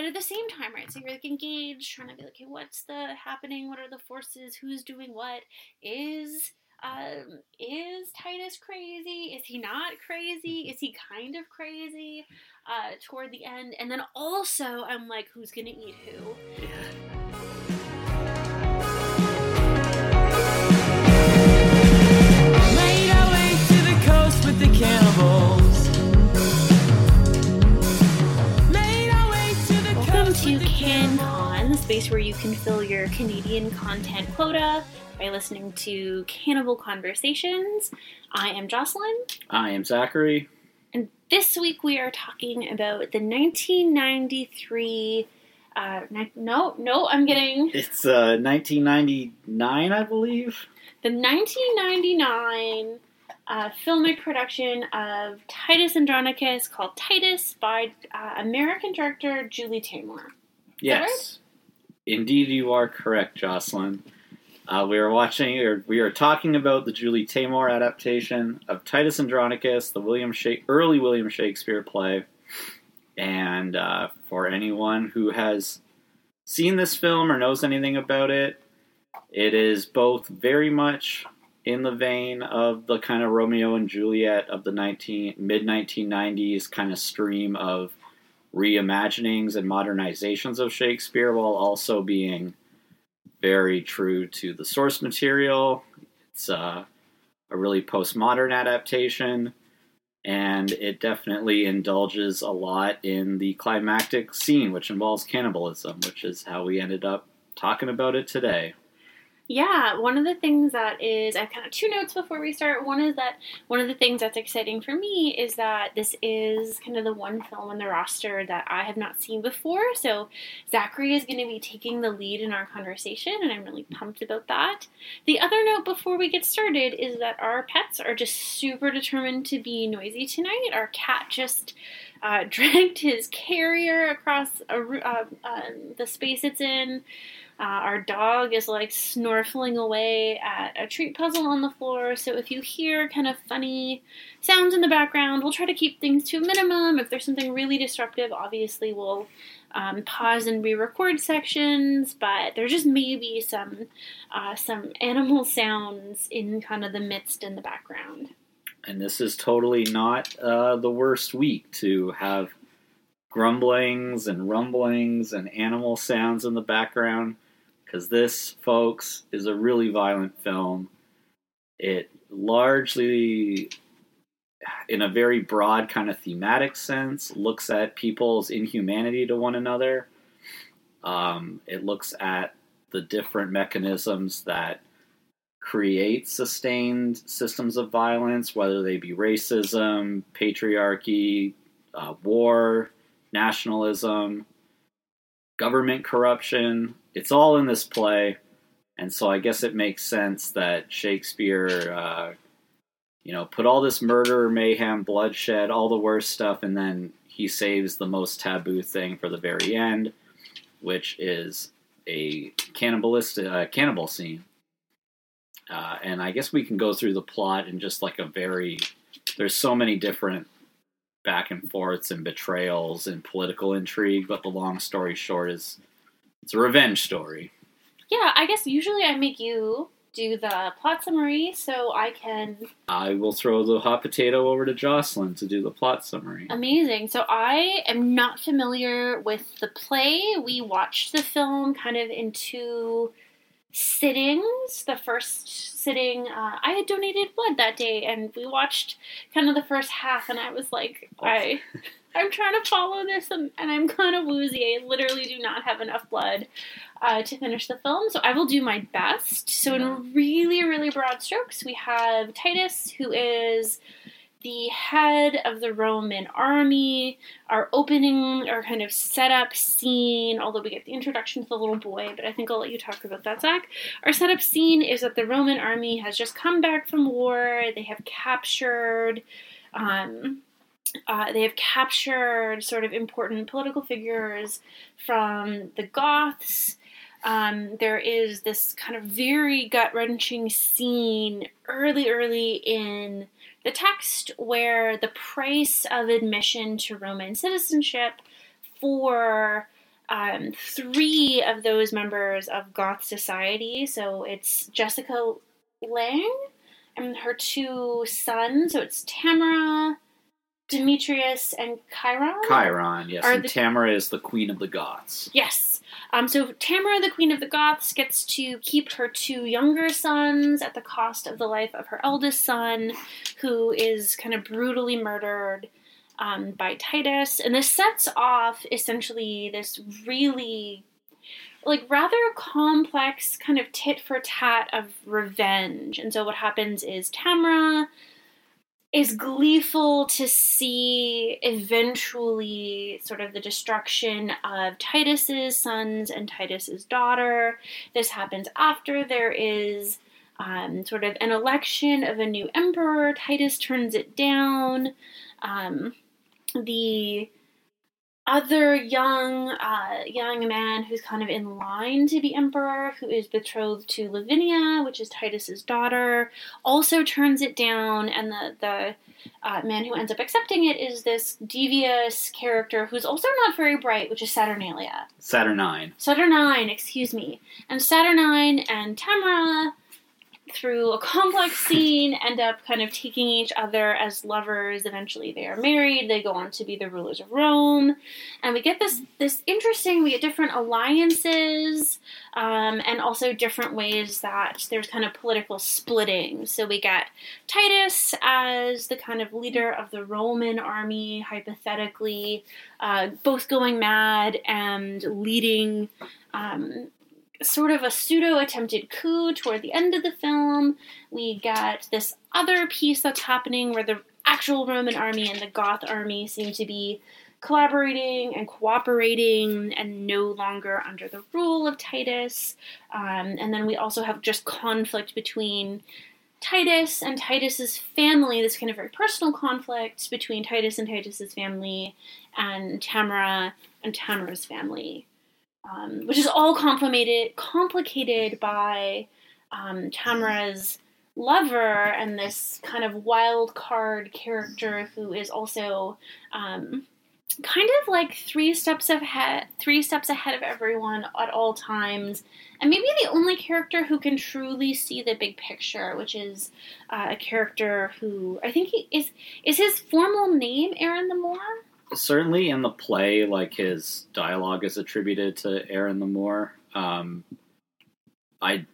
but at the same time, right? So you're like engaged, trying to be like, okay, what's the happening? What are the forces? Who's doing what? Is um, is Titus crazy? Is he not crazy? Is he kind of crazy? Uh, toward the end, and then also I'm like, who's gonna eat who? Made our way to the coast with the cannibals. Space where you can fill your Canadian content quota by listening to Cannibal Conversations. I am Jocelyn, I am Zachary. and this week we are talking about the 1993. Uh, ni- no, no, I'm getting It's uh, 1999, I believe. the 1999 uh, filmic production of Titus Andronicus called Titus by uh, American director Julie Taymor. Yes, indeed, you are correct, Jocelyn. Uh, we were watching, or we were talking about the Julie Taymor adaptation of Titus Andronicus, the William Sha- early William Shakespeare play. And uh, for anyone who has seen this film or knows anything about it, it is both very much in the vein of the kind of Romeo and Juliet of the 19 mid 1990s kind of stream of reimaginings and modernizations of Shakespeare while also being very true to the source material. It's uh, a really postmodern adaptation, and it definitely indulges a lot in the climactic scene, which involves cannibalism, which is how we ended up talking about it today. Yeah, one of the things that is, I have kind of two notes before we start. One is that one of the things that's exciting for me is that this is kind of the one film on the roster that I have not seen before. So Zachary is going to be taking the lead in our conversation, and I'm really pumped about that. The other note before we get started is that our pets are just super determined to be noisy tonight. Our cat just uh, dragged his carrier across a, uh, um, the space it's in. Uh, our dog is like snorfling away at a treat puzzle on the floor. So if you hear kind of funny sounds in the background, we'll try to keep things to a minimum. If there's something really disruptive, obviously we'll um, pause and re-record sections. But there just may be some uh, some animal sounds in kind of the midst in the background. And this is totally not uh, the worst week to have grumblings and rumblings and animal sounds in the background because this, folks, is a really violent film. It largely, in a very broad kind of thematic sense, looks at people's inhumanity to one another. Um, it looks at the different mechanisms that create sustained systems of violence, whether they be racism, patriarchy, uh, war, nationalism, government corruption. It's all in this play, and so I guess it makes sense that Shakespeare, uh, you know, put all this murder, mayhem, bloodshed, all the worst stuff, and then he saves the most taboo thing for the very end, which is a cannibalistic uh, cannibal scene. Uh, and I guess we can go through the plot in just like a very. There's so many different back and forths and betrayals and political intrigue, but the long story short is it's a revenge story. Yeah, I guess usually I make you do the plot summary so I can I will throw the hot potato over to Jocelyn to do the plot summary. Amazing. So I am not familiar with the play. We watched the film kind of in two sittings. The first sitting, uh, I had donated blood that day, and we watched kind of the first half, and I was like, I. I'm trying to follow this and, and I'm kind of woozy. I literally do not have enough blood uh, to finish the film, so I will do my best. So, in really, really broad strokes, we have Titus, who is the head of the Roman army. Our opening, our kind of setup scene, although we get the introduction to the little boy, but I think I'll let you talk about that, Zach. Our setup scene is that the Roman army has just come back from war. They have captured. Um, uh, they have captured sort of important political figures from the Goths. Um, there is this kind of very gut wrenching scene early, early in the text where the price of admission to Roman citizenship for um, three of those members of Goth Society. So it's Jessica Lange and her two sons. So it's Tamara, Demetrius, and Chiron. Chiron, yes. Are And the- Tamara is the queen of the Goths. Yes. Um, so Tamara, the Queen of the Goths, gets to keep her two younger sons at the cost of the life of her eldest son, who is kind of brutally murdered um, by Titus. And this sets off essentially this really, like, rather complex kind of tit for tat of revenge. And so what happens is Tamara is gleeful to see eventually sort of the destruction of Titus's sons and Titus's daughter. This happens after there is um, sort of an election of a new emperor. Titus turns it down. Um, the other young uh, young man who's kind of in line to be emperor, who is betrothed to Lavinia, which is Titus's daughter, also turns it down, and the the uh, man who ends up accepting it is this devious character who's also not very bright, which is Saturnalia. Saturnine. Saturnine, excuse me. And Saturnine and Tamara, through a complex scene, end up kind of taking each other as lovers. Eventually, they are married. They go on to be the rulers of Rome, and we get this this interesting. We get different alliances, um, and also different ways that there's kind of political splitting. So we get Titus as the kind of leader of the Roman army, hypothetically, uh, both going mad and leading. Um, sort of a pseudo attempted coup toward the end of the film. We got this other piece that's happening where the actual Roman army and the Goth army seem to be collaborating and cooperating and no longer under the rule of Titus. Um, and then we also have just conflict between Titus and Titus's family, this kind of very personal conflict between Titus and Titus's family and Tamara and Tamara's family um, which is all complicated complicated by um, Tamara's lover and this kind of wild card character who is also um, kind of like three steps ahead three steps ahead of everyone at all times and maybe the only character who can truly see the big picture which is uh, a character who i think he is is his formal name aaron the moor certainly in the play, like his dialogue is attributed to Aaron the Moor. Um, I,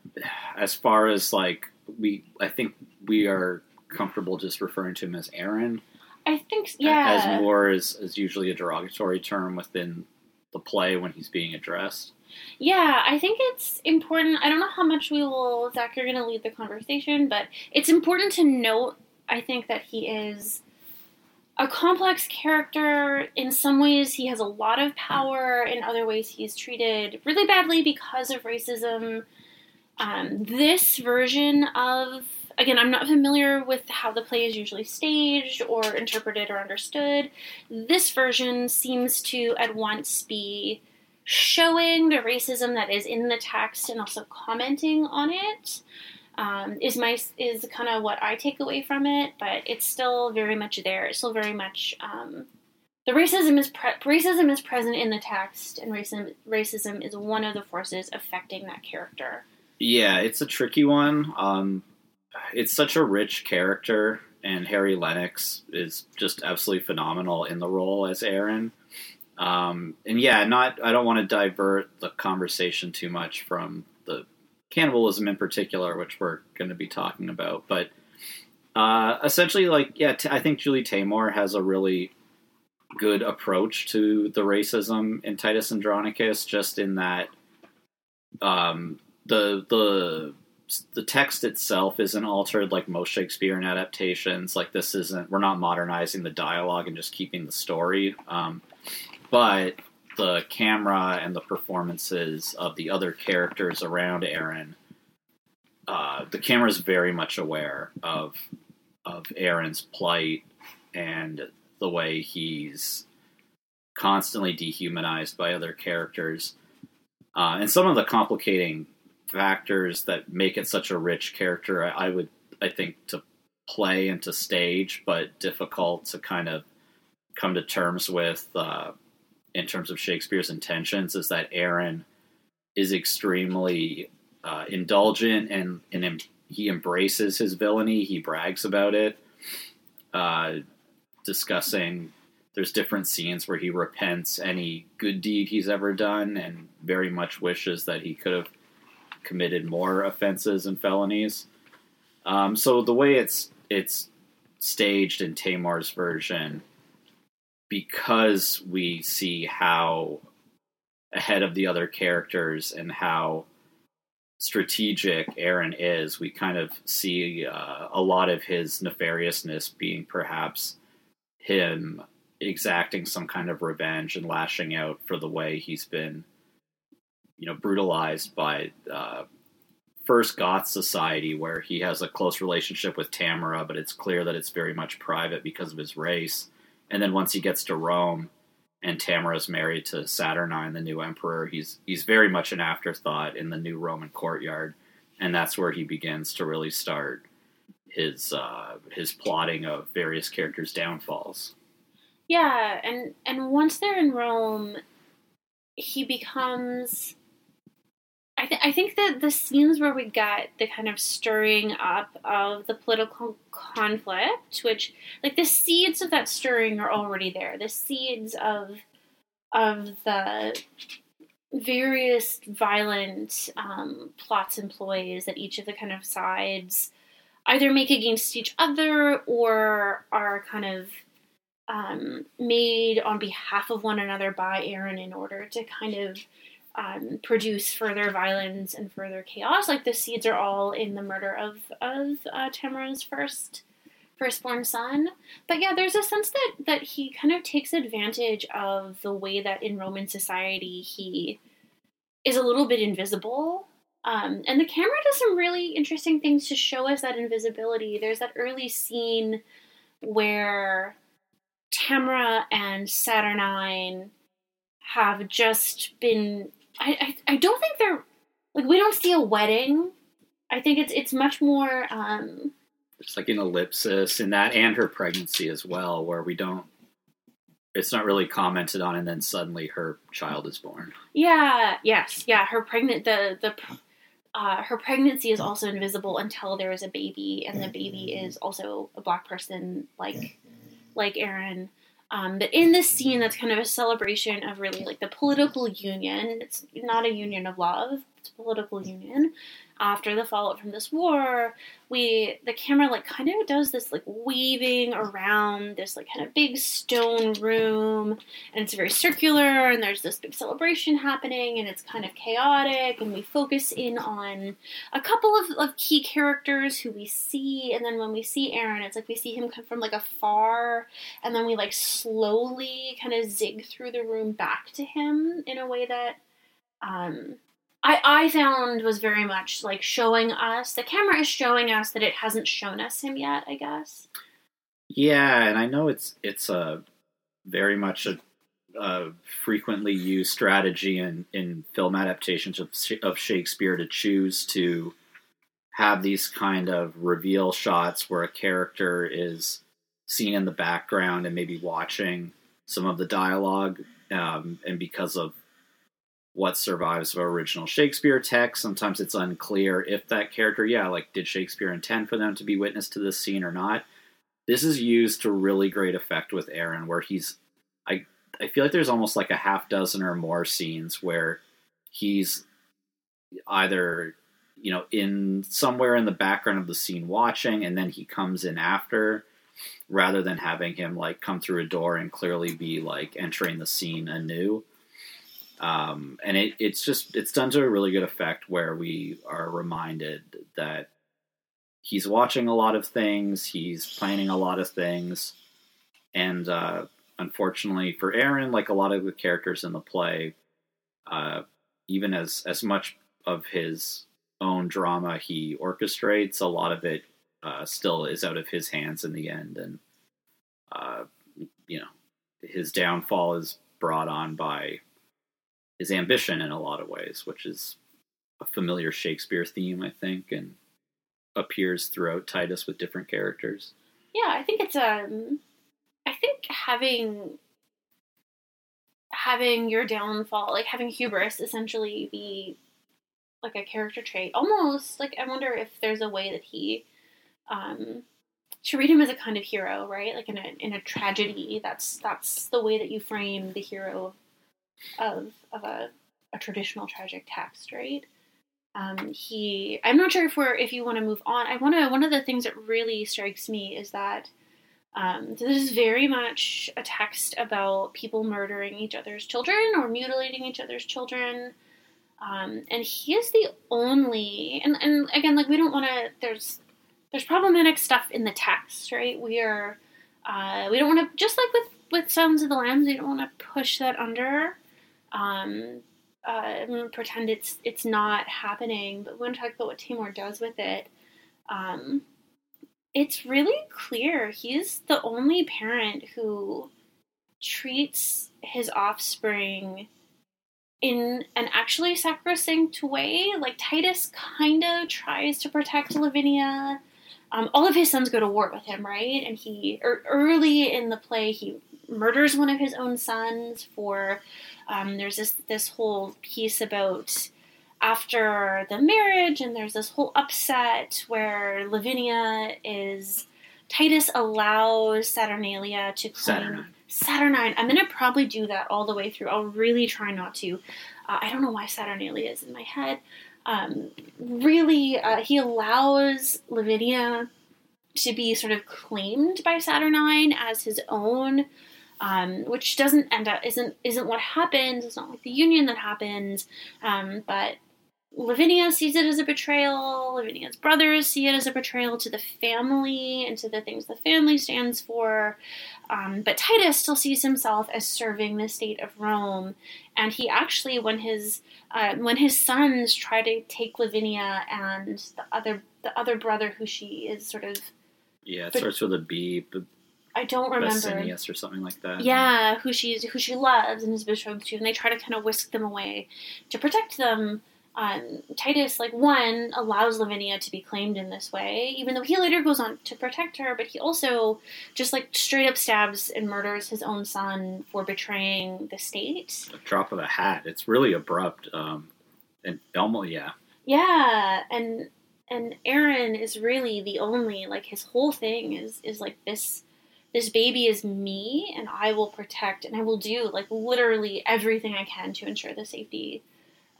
as far as like we, I think we are comfortable just referring to him as Aaron. i think yeah As Moor is, is usually a derogatory term within the play when he's being addressed. Yeah, I think it's important. I don't know how much we will, Zach, you're going to lead the conversation, but it's important to note, I think, that he is a complex character. In some ways, he has a lot of power. In other ways, he's treated really badly because of racism. Um, this version of, again, I'm not familiar with how the play is usually staged or interpreted or understood. This version seems to at once be showing the racism that is in the text and also commenting on it um, is my is kind of what I take away from it. But it's still very much there. It's still very much um, the racism is pre- racism is present in the text, and racism racism is one of the forces affecting that character. Yeah, it's a tricky one. Um, it's such a rich character, and Harry Lennix is just absolutely phenomenal in the role as Aaron. Um, and yeah, not I don't want to divert the conversation too much from cannibalism in particular, which we're going to be talking about, but uh, essentially, like yeah, t- I think Julie Taymor has a really good approach to the racism in Titus Andronicus, just in that um, the the the text itself isn't altered like most Shakespearean adaptations. Like this isn't we're not modernizing the dialogue and just keeping the story. Um, but the camera and the performances of the other characters around Aaron, uh, the camera is very much aware of of Aaron's plight and the way he's constantly dehumanized by other characters, uh, and some of the complicating factors that make it such a rich character. I, I would, I think, to play and to stage, but difficult to kind of come to terms with uh, in terms of Shakespeare's intentions is that Aaron is extremely uh, indulgent and and em- he embraces his villainy. He brags about it, uh, discussing. There's different scenes where he repents any good deed he's ever done, and very much wishes that he could have committed more offenses and felonies. Um, so the way it's it's staged in Taymor's version, because we see how ahead of the other characters and how strategic Aaron is, we kind of see uh, a lot of his nefariousness being perhaps him exacting some kind of revenge and lashing out for the way he's been, you know, brutalized by uh, first Goth society, where he has a close relationship with Tamara, but it's clear that it's very much private because of his race. And then once he gets to Rome, and Tamara's married to Saturnine, the new emperor. He's he's very much an afterthought in the new Roman courtyard, and that's where he begins to really start his uh, his plotting of various characters' downfalls. Yeah, and and once they're in Rome, he becomes. I, th- I think that the scenes where we got the kind of stirring up of the political conflict, which like the seeds of that stirring are already there. The seeds of of the various violent um, plots and ploys that each of the kind of sides either make against each other or are kind of um, made on behalf of one another by Aaron in order to kind of um, produce further violence and further chaos. Like the seeds are all in the murder of of uh, Tamara's first firstborn son. But yeah, there's a sense that that he kind of takes advantage of the way that in Roman society he is a little bit invisible. Um, and the camera does some really interesting things to show us that invisibility. There's that early scene where Tamara and Saturnine have just been. I, I, I don't think they're like we don't see a wedding. I think it's it's much more. Um, It's like an ellipsis in that, and her pregnancy as well, where we don't. It's not really commented on, and then suddenly her child is born. yeah. Yes. Yeah. Her pregnant. The the. Uh, her pregnancy is also invisible until there is a baby, and the baby is also a black person, like like Aaron. Um, but in this scene, that's kind of a celebration of really like the political union. It's not a union of love; political union. After the fallout from this war, we the camera like kind of does this like weaving around this like kind of big stone room, and it's very circular. And there's this big celebration happening, and it's kind of chaotic. And we focus in on a couple of, of key characters who we see, and then when we see Aaron, it's like we see him come from like afar, and then we like slowly kind of zig through the room back to him in a way that um, I I found was very much like showing us the camera is showing us that it hasn't shown us him yet. I guess. Yeah, and I know it's it's a very much a, a frequently used strategy in, in film adaptations of, of Shakespeare to choose to have these kind of reveal shots where a character is seen in the background and maybe watching some of the dialogue, um, and because of what survives of original Shakespeare text, sometimes it's unclear if that character, yeah, like did Shakespeare intend for them to be witness to this scene or not this is used to really great effect with Aaron, where he's I I feel like there's almost like a half dozen or more scenes where he's either you know in somewhere in the background of the scene watching, and then he comes in after, rather than having him like come through a door and clearly be like entering the scene anew. Um, and it, it's just it's done to a really good effect where we are reminded that he's watching a lot of things, he's planning a lot of things, and uh, unfortunately for Aaron, like a lot of the characters in the play, uh, even as as much of his own drama he orchestrates, a lot of it uh, still is out of his hands in the end, and uh, you know his downfall is brought on by his ambition in a lot of ways, which is a familiar Shakespeare theme, I think, and appears throughout Titus with different characters. Yeah, I think it's um I think having having your downfall, like having hubris, essentially be like a character trait. Almost like I wonder if there's a way that he um, to read him as a kind of hero, right? Like in a in a tragedy, that's that's the way that you frame the hero of of a, a traditional tragic text, right? Um, he, I'm not sure if we're if you want to move on. I want to. One of the things that really strikes me is that um, this is very much a text about people murdering each other's children or mutilating each other's children. Um, and he is the only, and, and again, like we don't want to. There's there's problematic stuff in the text, right? We are, uh, we don't want to just like with with Silence of the Lambs, we don't want to push that under. Um, uh, pretend it's it's not happening, but we want to talk about what Taymor does with it. Um, it's really clear he's the only parent who treats his offspring in an actually sacrosanct way. Like Titus kind of tries to protect Lavinia. Um, all of his sons go to war with him, right? And he er, early in the play he murders one of his own sons for. Um, there's this this whole piece about after the marriage, and there's this whole upset where Lavinia is. Titus allows Saturnalia to claim Saturnine. Saturnine. I'm gonna probably do that all the way through. I'll really try not to. Uh, I don't know why Saturnalia is in my head. Um, really, uh, he allows Lavinia to be sort of claimed by Saturnine as his own, um, which doesn't end up isn't isn't what happens. It's not like the union that happens, um, but Lavinia sees it as a betrayal. Lavinia's brothers see it as a betrayal to the family and to the things the family stands for. Um, but Titus still sees himself as serving the state of Rome, and he actually, when his uh, when his sons try to take Lavinia and the other the other brother who she is sort of Yeah, it But- starts with a B, but I don't remember. Basinius or something like that. Yeah, who she's who she loves and is betrothed to, and they try to kind of whisk them away to protect them. Um, Titus, like one, allows Lavinia to be claimed in this way, even though he later goes on to protect her. But he also just like straight up stabs and murders his own son for betraying the state. A drop of a hat. It's really abrupt. Um, and almost yeah. Yeah, and and Aaron is really the only like his whole thing is is like this this baby is me and I will protect and I will do like literally everything I can to ensure the safety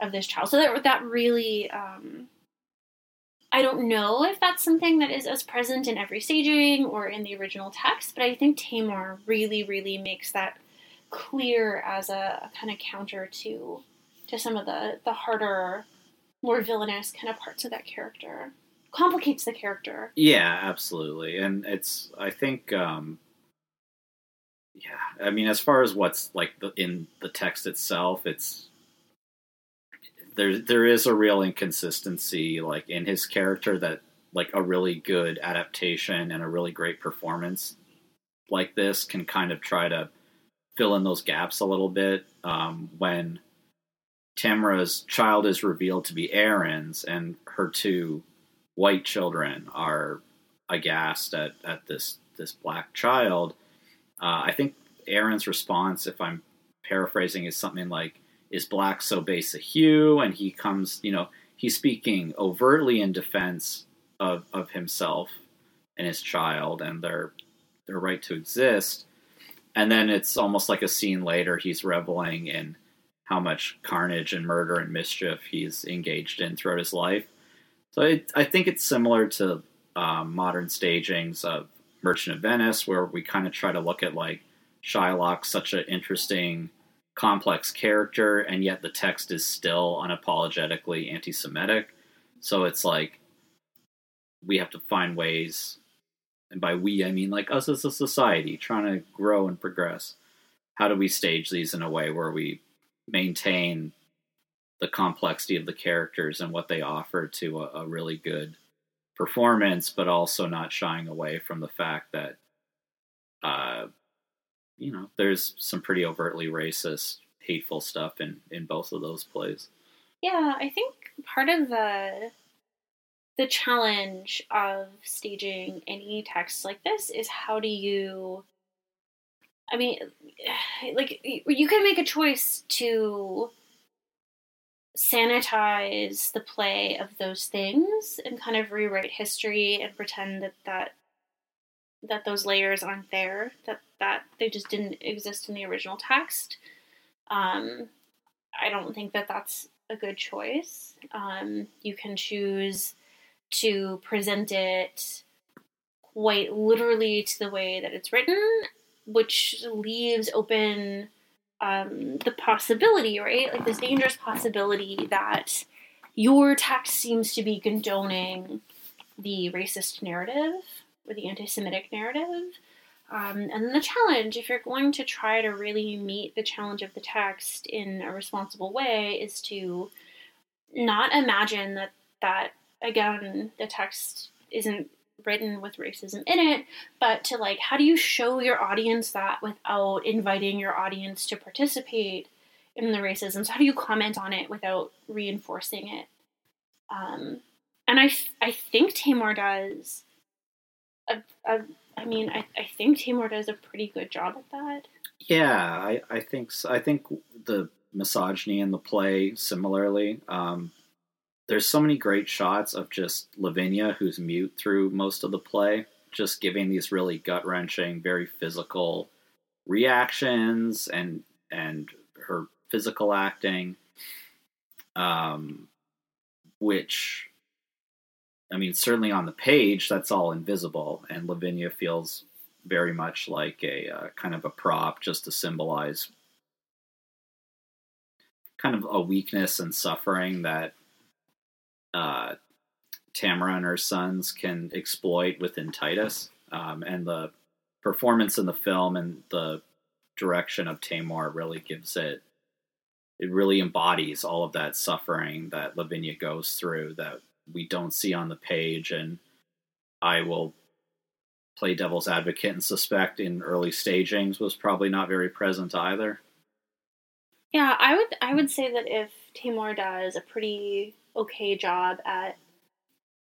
of this child. So that that really um I don't know if that's something that is as present in every staging or in the original text, but I think Taymor really, really makes that clear as a, a kind of counter to to some of the the harder more villainous kind of parts of that character. Complicates the character. Yeah, absolutely. And it's I think um yeah, I mean as far as what's like the, in the text itself, it's there there is a real inconsistency like in his character that like a really good adaptation and a really great performance like this can kind of try to fill in those gaps a little bit um, when Tamara's child is revealed to be Aaron's and her two white children are aghast at, at this this black child. Uh, I think Aaron's response, if I'm paraphrasing, is something like, "Is black so base a hue?" And he comes, you know, he's speaking overtly in defense of of himself and his child and their their right to exist. And then it's almost like a scene later, he's reveling in how much carnage and murder and mischief he's engaged in throughout his life. So it, I think it's similar to um, modern stagings of Merchant of Venice, where we kind of try to look at like Shylock's such an interesting, complex character, and yet the text is still unapologetically anti-Semitic. So it's like we have to find ways, and by we I mean like us as a society trying to grow and progress. How do we stage these in a way where we maintain the complexity of the characters and what they offer to a, a really good performance, but also not shying away from the fact that, uh, you know, there's some pretty overtly racist, hateful stuff in in both of those plays. Yeah, I think part of the the challenge of staging any text like this is how do you I mean, like you can make a choice to sanitize the play of those things and kind of rewrite history and pretend that that that those layers aren't there that that they just didn't exist in the original text. Um i don't think that that's a good choice. Um you can choose to present it quite literally to the way that it's written which leaves open um, the possibility, right? Like this dangerous possibility that your text seems to be condoning the racist narrative or the anti Semitic narrative. Um, and the challenge, if you're going to try to really meet the challenge of the text in a responsible way, is to not imagine that, that again, the text isn't written with racism in it, but to like, how do you show your audience that without inviting your audience to participate in the racism? So, how do you comment on it without reinforcing it? Um, and I, I think Taymor does. A, a, I mean, I, I think Taymor does a pretty good job at that. Yeah, I, I think so. I think the misogyny in the play similarly. Um, there's so many great shots of just Lavinia, who's mute through most of the play, just giving these really gut wrenching, very physical reactions and and her physical acting, um, which I mean, certainly on the page, that's all invisible, and Lavinia feels very much like a uh, kind of a prop just to symbolize kind of a weakness and suffering that uh, Tamara and her sons can exploit within Titus, um, and the performance in the film and the direction of Taymor really gives it. It really embodies all of that suffering that Lavinia goes through that we don't see on the page, and I will play devil's advocate and suspect in early stagings was probably not very present either. Yeah, I would I would say that if Taymor does a pretty okay job at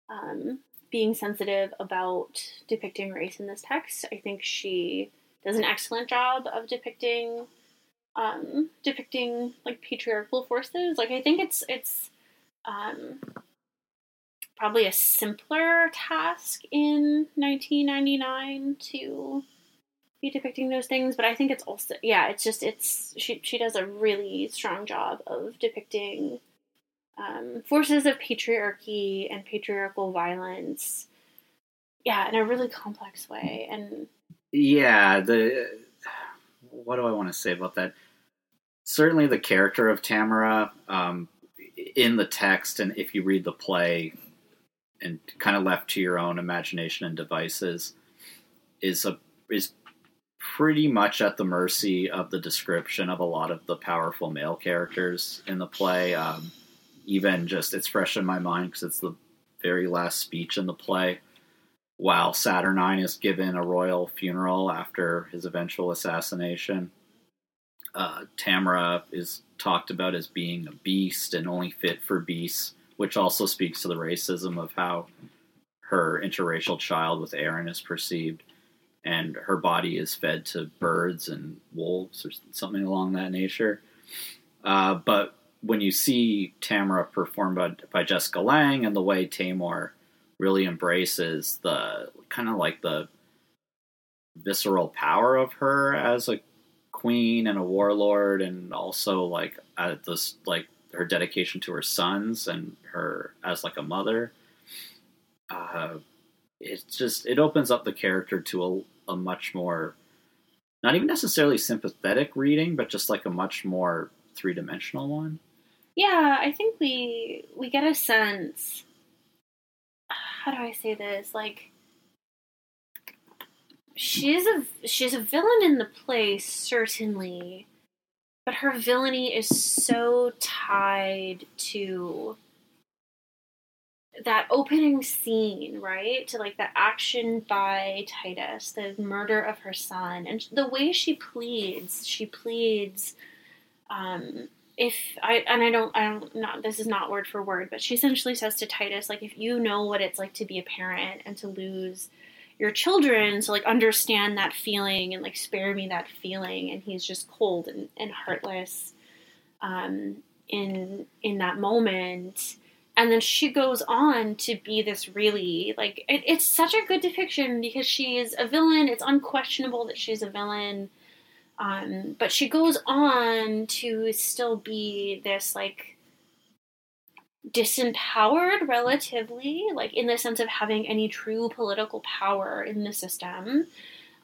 um, being sensitive about depicting race in this text. I think she does an excellent job of depicting um, depicting like patriarchal forces. Like I think it's it's um, probably a simpler task in 1999 to be depicting those things, but I think it's also yeah, it's just it's she she does a really strong job of depicting um, forces of patriarchy and patriarchal violence. Yeah, in a really complex way. And yeah, the what do I want to say about that? Certainly, the character of Tamara um, in the text, and if you read the play, and kind of left to your own imagination and devices, is a is pretty much at the mercy of the description of a lot of the powerful male characters in the play. Um, even just it's fresh in my mind because it's the very last speech in the play. While Saturnine is given a royal funeral after his eventual assassination, uh, Tamara is talked about as being a beast and only fit for beasts, which also speaks to the racism of how her interracial child with Aaron is perceived. And her body is fed to birds and wolves or something along that nature. Uh, but when you see Tamara performed by, by Jessica Lange and the way Taymor really embraces the kind of like the visceral power of her as a queen and a warlord and also like at this like her dedication to her sons and her as like a mother uh it just it opens up the character to a, a much more not even necessarily sympathetic reading but just like a much more three-dimensional one yeah, I think we we get a sense. How do I say this? Like she's a she's a villain in the play certainly, but her villainy is so tied to that opening scene, right? To like the action by Titus, the murder of her son, and the way she pleads. She pleads um, if I and I don't I don't not this is not word for word, but she essentially says to Titus like if you know what it's like to be a parent and to lose your children to like understand that feeling and like spare me that feeling. And he's just cold and, and heartless um, in in that moment. And then she goes on to be this really like it, it's such a good depiction because she is a villain. It's unquestionable that she's a villain um, but she goes on to still be this like disempowered relatively like in the sense of having any true political power in the system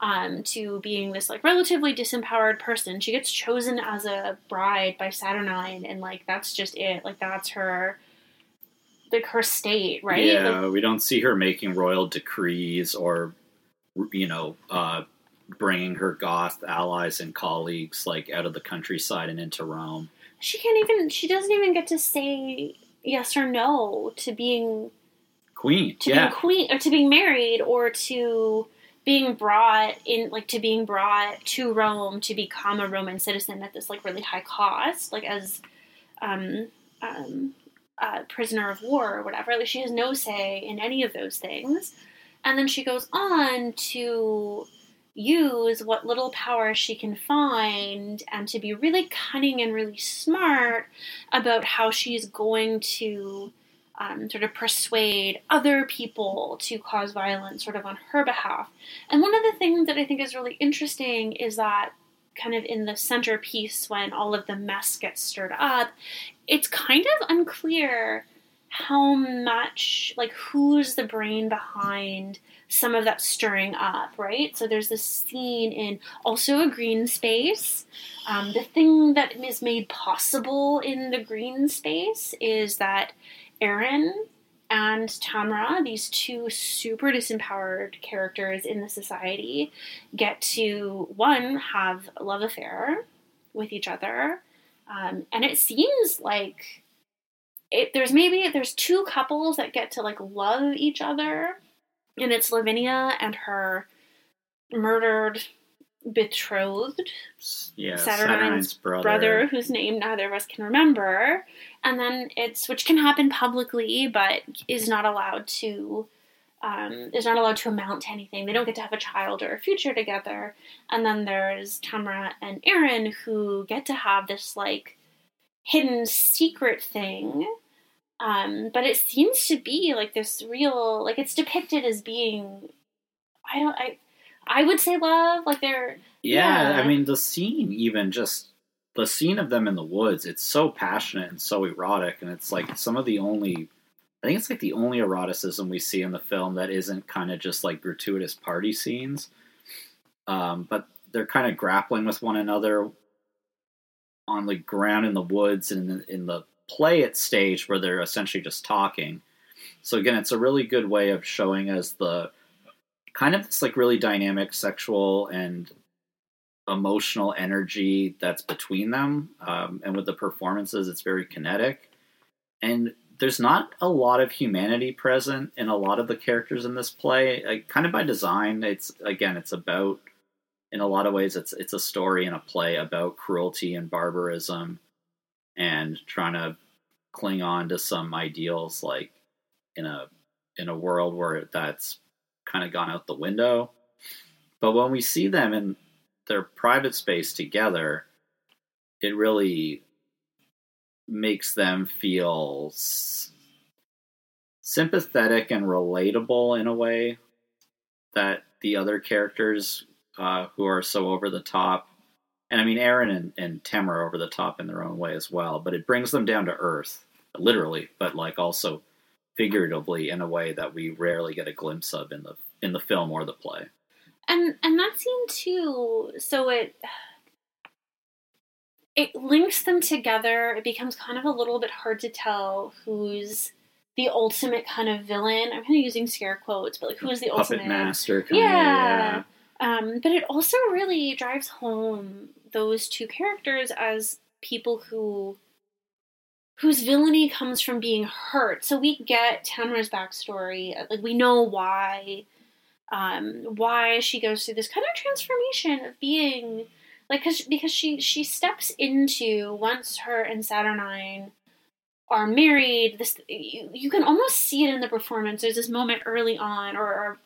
um, to being this like relatively disempowered person. She gets chosen as a bride by saturnine and like that's just it. Like that's her like her state right? Yeah, Like, we don't see her making royal decrees or, you know, uh, bringing her goth allies and colleagues like out of the countryside and into Rome. she can't even she doesn't even get to say yes or no to being Queen, to yeah, being queen or to being married or to being brought in like to being brought to Rome to become a Roman citizen at this like really high cost like as um um a prisoner of war or whatever. Like she has no say in any of those things. And then she goes on to use what little power she can find and to be really cunning and really smart about how she's going to um, sort of persuade other people to cause violence sort of on her behalf. And one of the things that I think is really interesting is that kind of in the centerpiece when all of the mess gets stirred up, it's kind of unclear how much like who's the brain behind some of that stirring up right? So there's this scene in also a green space. Um, the thing that is made possible in the green space is that Aaron and Tamra, these two super disempowered characters in the society, get to one have a love affair with each other, um, and it seems like it, there's maybe there's two couples that get to like love each other, and it's Lavinia and her murdered betrothed yeah. Saturnine's Saturnine's brother. brother whose name neither of us can remember and then it's which can happen publicly but is not allowed to um, is not allowed to amount to anything they don't get to have a child or a future together and then there's tamra and aaron who get to have this like hidden secret thing um, but it seems to be like this real like it's depicted as being i don't i i would say love like they're Yeah, Yeah. I mean the scene even just the scene of them in the woods, it's so passionate and so erotic and it's like some of the only I think it's like the only eroticism we see in the film that isn't kind of just like gratuitous party scenes. Um, but they're kind of grappling with one another on the ground in the woods and in the, in the play it stage where they're essentially just talking. So again, it's a really good way of showing us the kind of this like really dynamic sexual and emotional energy that's between them. Um, and with the performances, it's very kinetic. And there's not a lot of humanity present in a lot of the characters in this play. Like, kind of by design, it's again, it's about in a lot of ways, it's it's a story and a play about cruelty and barbarism, and trying to cling on to some ideals, like in a in a world where that's kind of gone out the window. But when we see them in their private space together, it really makes them feel s- sympathetic and relatable in a way that the other characters uh, who are so over the top, and I mean Aaron and, and Tem are over the top in their own way as well, but it brings them down to earth, literally, but like also figuratively in a way that we rarely get a glimpse of in the in the film or the play. and and that scene too so it it links them together it becomes kind of a little bit hard to tell who's the ultimate kind of villain i'm kind of using scare quotes but like who's the Puppet ultimate master Yeah. of um, but it also really drives home those two characters as people who whose villainy comes from being hurt. So we get Tamra's backstory. Like we know why um, why she goes through this kind of transformation of being like cause, because she she steps into once her and Saturnine are married. This you, you can almost see it in the performance. There's this moment early on, or, or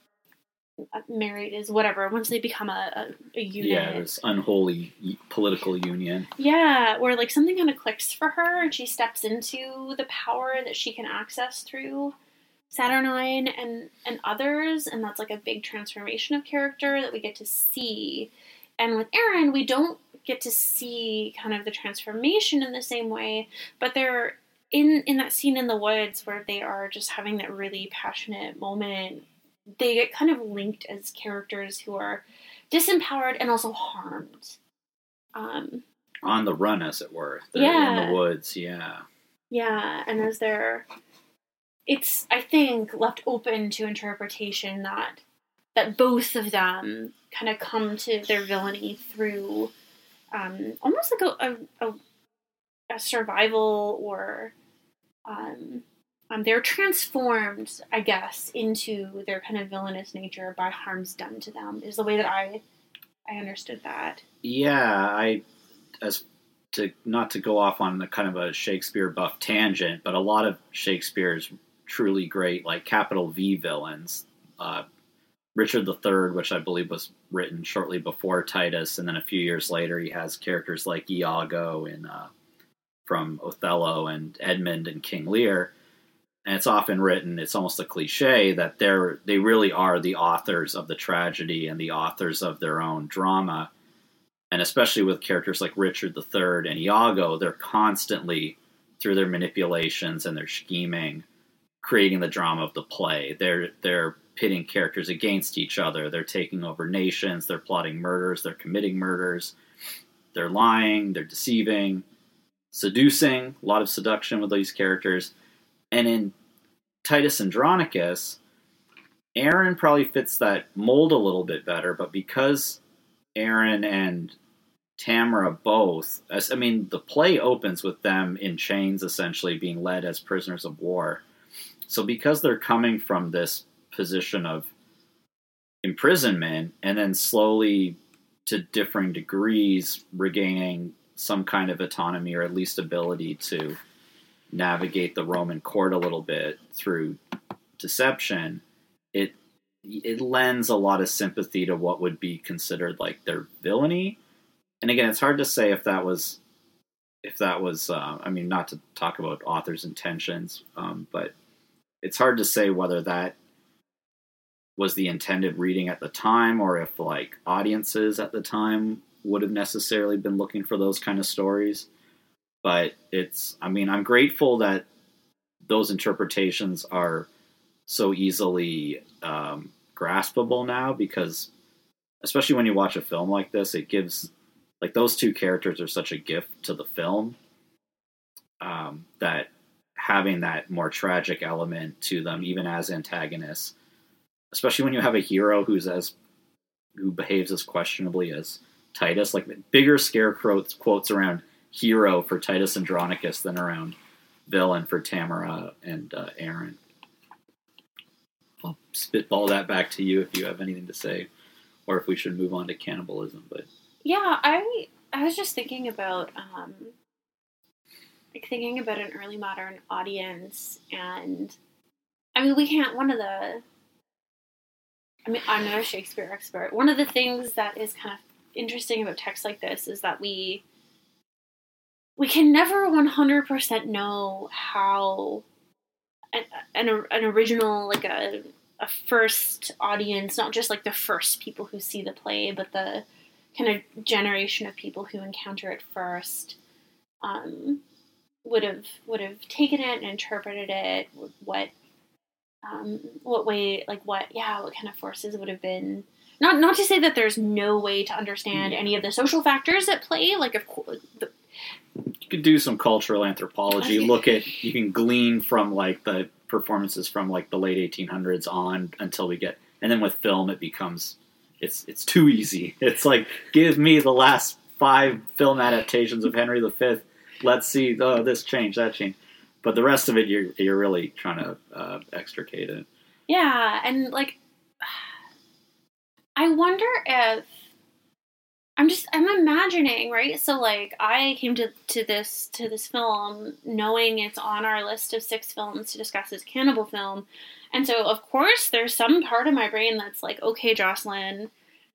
Uh, married is whatever once they become a, a, a unit. Yeah, this unholy political union. Yeah, where like something kind of clicks for her and she steps into the power that she can access through Saturnine and and others, and that's like a big transformation of character that we get to see. And with Aaron, we don't get to see kind of the transformation in the same way, but they're in in that scene in the woods where they are just having that really passionate moment. They get kind of linked as characters who are disempowered and also harmed. Um, On the run, as it were. They're Yeah. In the woods, yeah. Yeah, and as they're, it's I think left open to interpretation that that both of them kind of come to their villainy through um, almost like a a, a, a survival or um, um, they're transformed, I guess, into their kind of villainous nature by harms done to them. Is the way that I I understood that. Yeah, I as to not to go off on a kind of a Shakespeare buff tangent, but a lot of Shakespeare's truly great like capital V villains. Uh, Richard III, which I believe was written shortly before Titus, and then a few years later, he has characters like Iago in uh, from Othello and Edmund and King Lear. And it's often written; it's almost a cliche that they're they really are the authors of the tragedy and the authors of their own drama and especially with characters like Richard III and Iago, they're constantly through their manipulations and their scheming, creating the drama of the play. They're they're pitting characters against each other. They're taking over nations. They're plotting murders. They're committing murders. They're lying. They're deceiving, seducing. A lot of seduction with these characters. And in Titus Andronicus, Aaron probably fits that mold a little bit better, but because Aaron and Tamora both, I mean, the play opens with them in chains, essentially being led as prisoners of war. So, because they're coming from this position of imprisonment and then slowly to differing degrees regaining some kind of autonomy or at least ability to navigate the Roman court a little bit through deception, it it lends a lot of sympathy to what would be considered like their villainy. And again, it's hard to say if that was if that was uh, I mean not to talk about author's intentions, um, but it's hard to say whether that was the intended reading at the time or if like audiences at the time would have necessarily been looking for those kind of stories. But it's I mean, I'm grateful that those interpretations are so easily um, graspable now because especially when you watch a film like this it gives like those two characters are such a gift to the film um, that having that more tragic element to them even as antagonists especially when you have a hero who's as who behaves as questionably as titus like bigger scarecrow quotes around hero for titus andronicus than around villain for tamora and uh, aaron I'll spitball that back to you if you have anything to say, or if we should move on to cannibalism. But Yeah, I I was just thinking about um, like thinking about an early modern audience, and I mean, we can't. One of the, I mean, I'm not a Shakespeare expert. One of the things that is kind of interesting about texts like this is that we we can never 100% know how an, an, an original like a a first audience not just like the first people who see the play but the kind of generation of people who encounter it first um, would have would have taken it and interpreted it what um, what way like what yeah what kind of forces would have been. Not not to say that there's no way to understand any of the social factors at play like of course the, you could do some cultural anthropology. Look at you can glean from like the performances from like the late 1800s on until we get, and then with film it becomes it's it's too easy. It's like give me the last five film adaptations of Henry V. Let's see, oh this change, that change, but the rest of it you're you're really trying to uh, extricate it. Yeah, and like I wonder if I'm just I'm imagining, right? So like I came to, to this to this film knowing it's on our list of six films to discuss as cannibal film. And so of course there's some part of my brain that's like, okay, Jocelyn,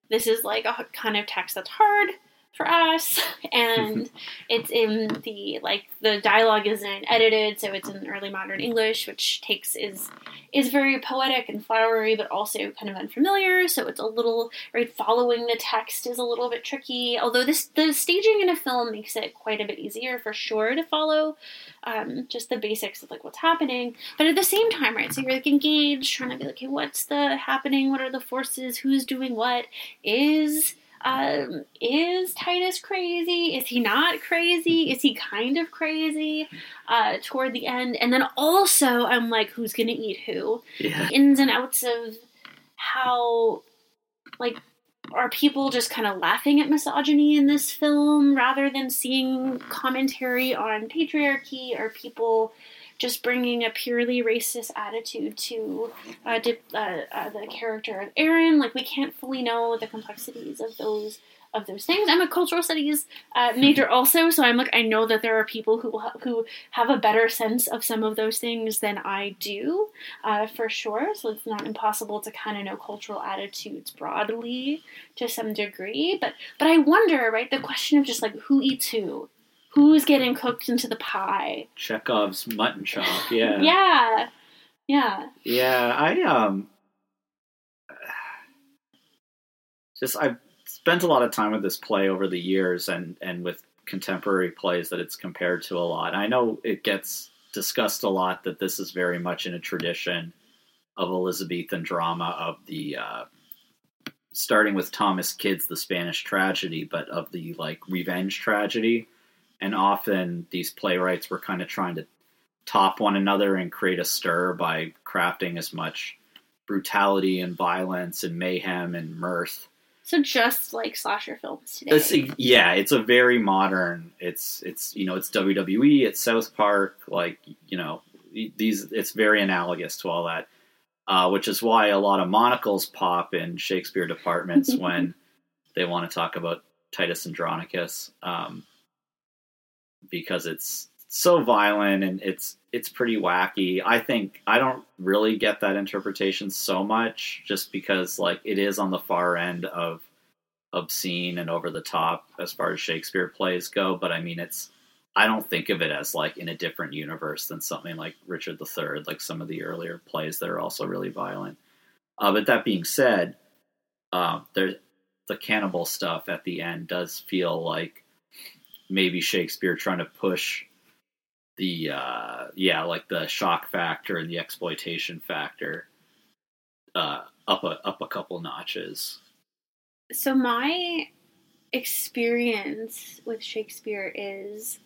this is like a kind of text that's hard for us. And it's in the like the dialogue isn't edited so it's in early modern english which takes is is very poetic and flowery but also kind of unfamiliar. So it's a little right following the text is a little bit tricky. Although this the staging in a film makes it quite a bit easier for sure to follow um, just the basics of like what's happening. But at the same time right so you're like engaged trying to be like okay what's the happening? What are the forces? Who's doing what? Is um, is Titus crazy? Is he not crazy? Is he kind of crazy uh, toward the end? And then also, I'm like, who's gonna eat who? Yeah. Ins and outs of how, like, are people just kind of laughing at misogyny in this film rather than seeing commentary on patriarchy? Are people just bringing a purely racist attitude to, uh, to uh, uh, the character of Aaron. Like we can't fully know the complexities of those of those things. I'm a cultural studies uh, major also, so I'm like I know that there are people who who have a better sense of some of those things than I do, uh, for sure. So it's not impossible to kind of know cultural attitudes broadly to some degree. But but I wonder, right? The question of just like who eats who who's getting cooked into the pie. Chekhov's mutton chop. Yeah. yeah. Yeah. Yeah. I um. Just I've spent a lot of time with this play over the years, and and with contemporary plays that it's compared to a lot. I know it gets discussed a lot that this is very much in a tradition of Elizabethan drama of the. Uh, starting with Thomas Kyd's The Spanish Tragedy, but of the like revenge tragedy and often these playwrights were kind of trying to top one another and create a stir by crafting as much brutality and violence and mayhem and mirth. So just like slasher films today. It's, yeah, it's a very modern. It's it's you know it's WWE, it's South Park, like you know these. It's very analogous to all that, uh, which is why a lot of monocles pop in Shakespeare departments when they want to talk about Titus Andronicus. Um, because it's so violent and it's it's pretty wacky. I think I don't really get that interpretation so much just because like it is on the far end of obscene and over the top as far as Shakespeare plays go, but I mean it's I don't think of it as like in a different universe than something like Richard III, like some of the earlier plays that are also really violent. Uh, but that being said, uh, there the cannibal stuff at the end does feel like maybe Shakespeare trying to push the uh, yeah like the shock factor and the exploitation factor uh, up a up a couple notches. So my experience with Shakespeare is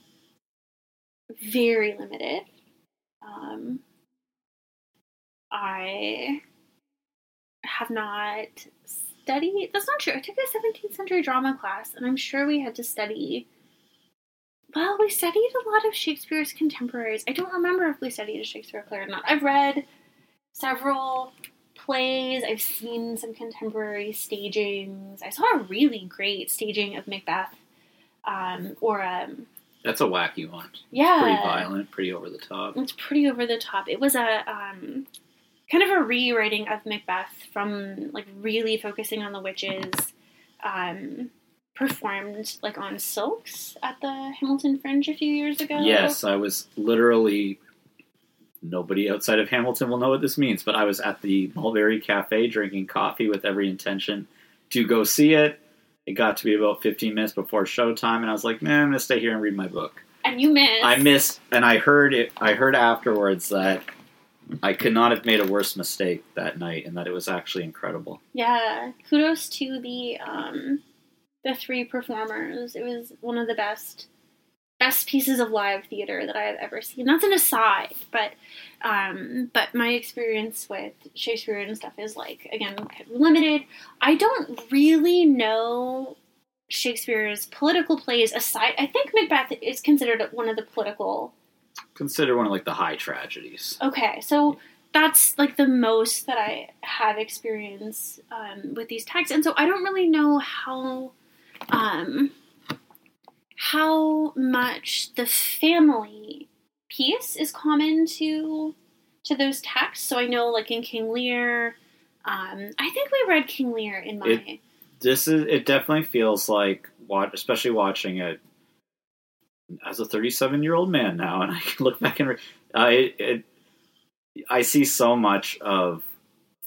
very limited. Um, I have not studied. That's not true. I took a 17th century drama class, and I'm sure we had to study well, we studied a lot of Shakespeare's contemporaries. I don't remember if we studied a Shakespeare play or not. I've read several plays. I've seen some contemporary stagings. I saw a really great staging of Macbeth, um, or um, that's a wacky one. Yeah, pretty violent, pretty over the top. It's pretty over the top. It was a um, kind of a rewriting of Macbeth from like really focusing on the witches. Um, performed like on silks at the Hamilton Fringe a few years ago. Yes, I was literally. Nobody outside of Hamilton will know what this means, but I was at the Mulberry Cafe drinking coffee with every intention to go see it. It got to be about 15 minutes before showtime, and I was like, "Man, I'm gonna stay here and read my book." And you missed. I missed, and I heard it. I heard afterwards that I could not have made a worse mistake that night, and that it was actually incredible. Yeah, kudos to the um, the three performers. It was one of the best best pieces of live theater that I have ever seen. That's an aside, but um, but my experience with Shakespeare and stuff is like again limited. I don't really know Shakespeare's political plays aside. I think Macbeth is considered one of the political. Consider one of like the high tragedies. Okay, so that's like the most that I have experience um, with these texts, and so I don't really know how um, how much the family piece is common to to those texts. So I know, like in King Lear, um, I think we read King Lear in my. It- This is it. Definitely feels like watch, especially watching it as a 37 year old man now, and I can look back and re- uh, it, it. I see so much of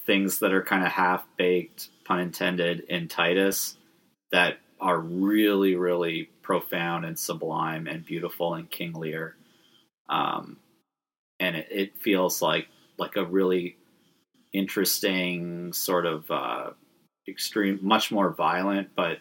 things that are kind of half baked, pun intended, in Titus that are really, really profound and sublime and beautiful in King Lear. Um, and it, it feels like like a really interesting sort of uh, extreme, much more violent, but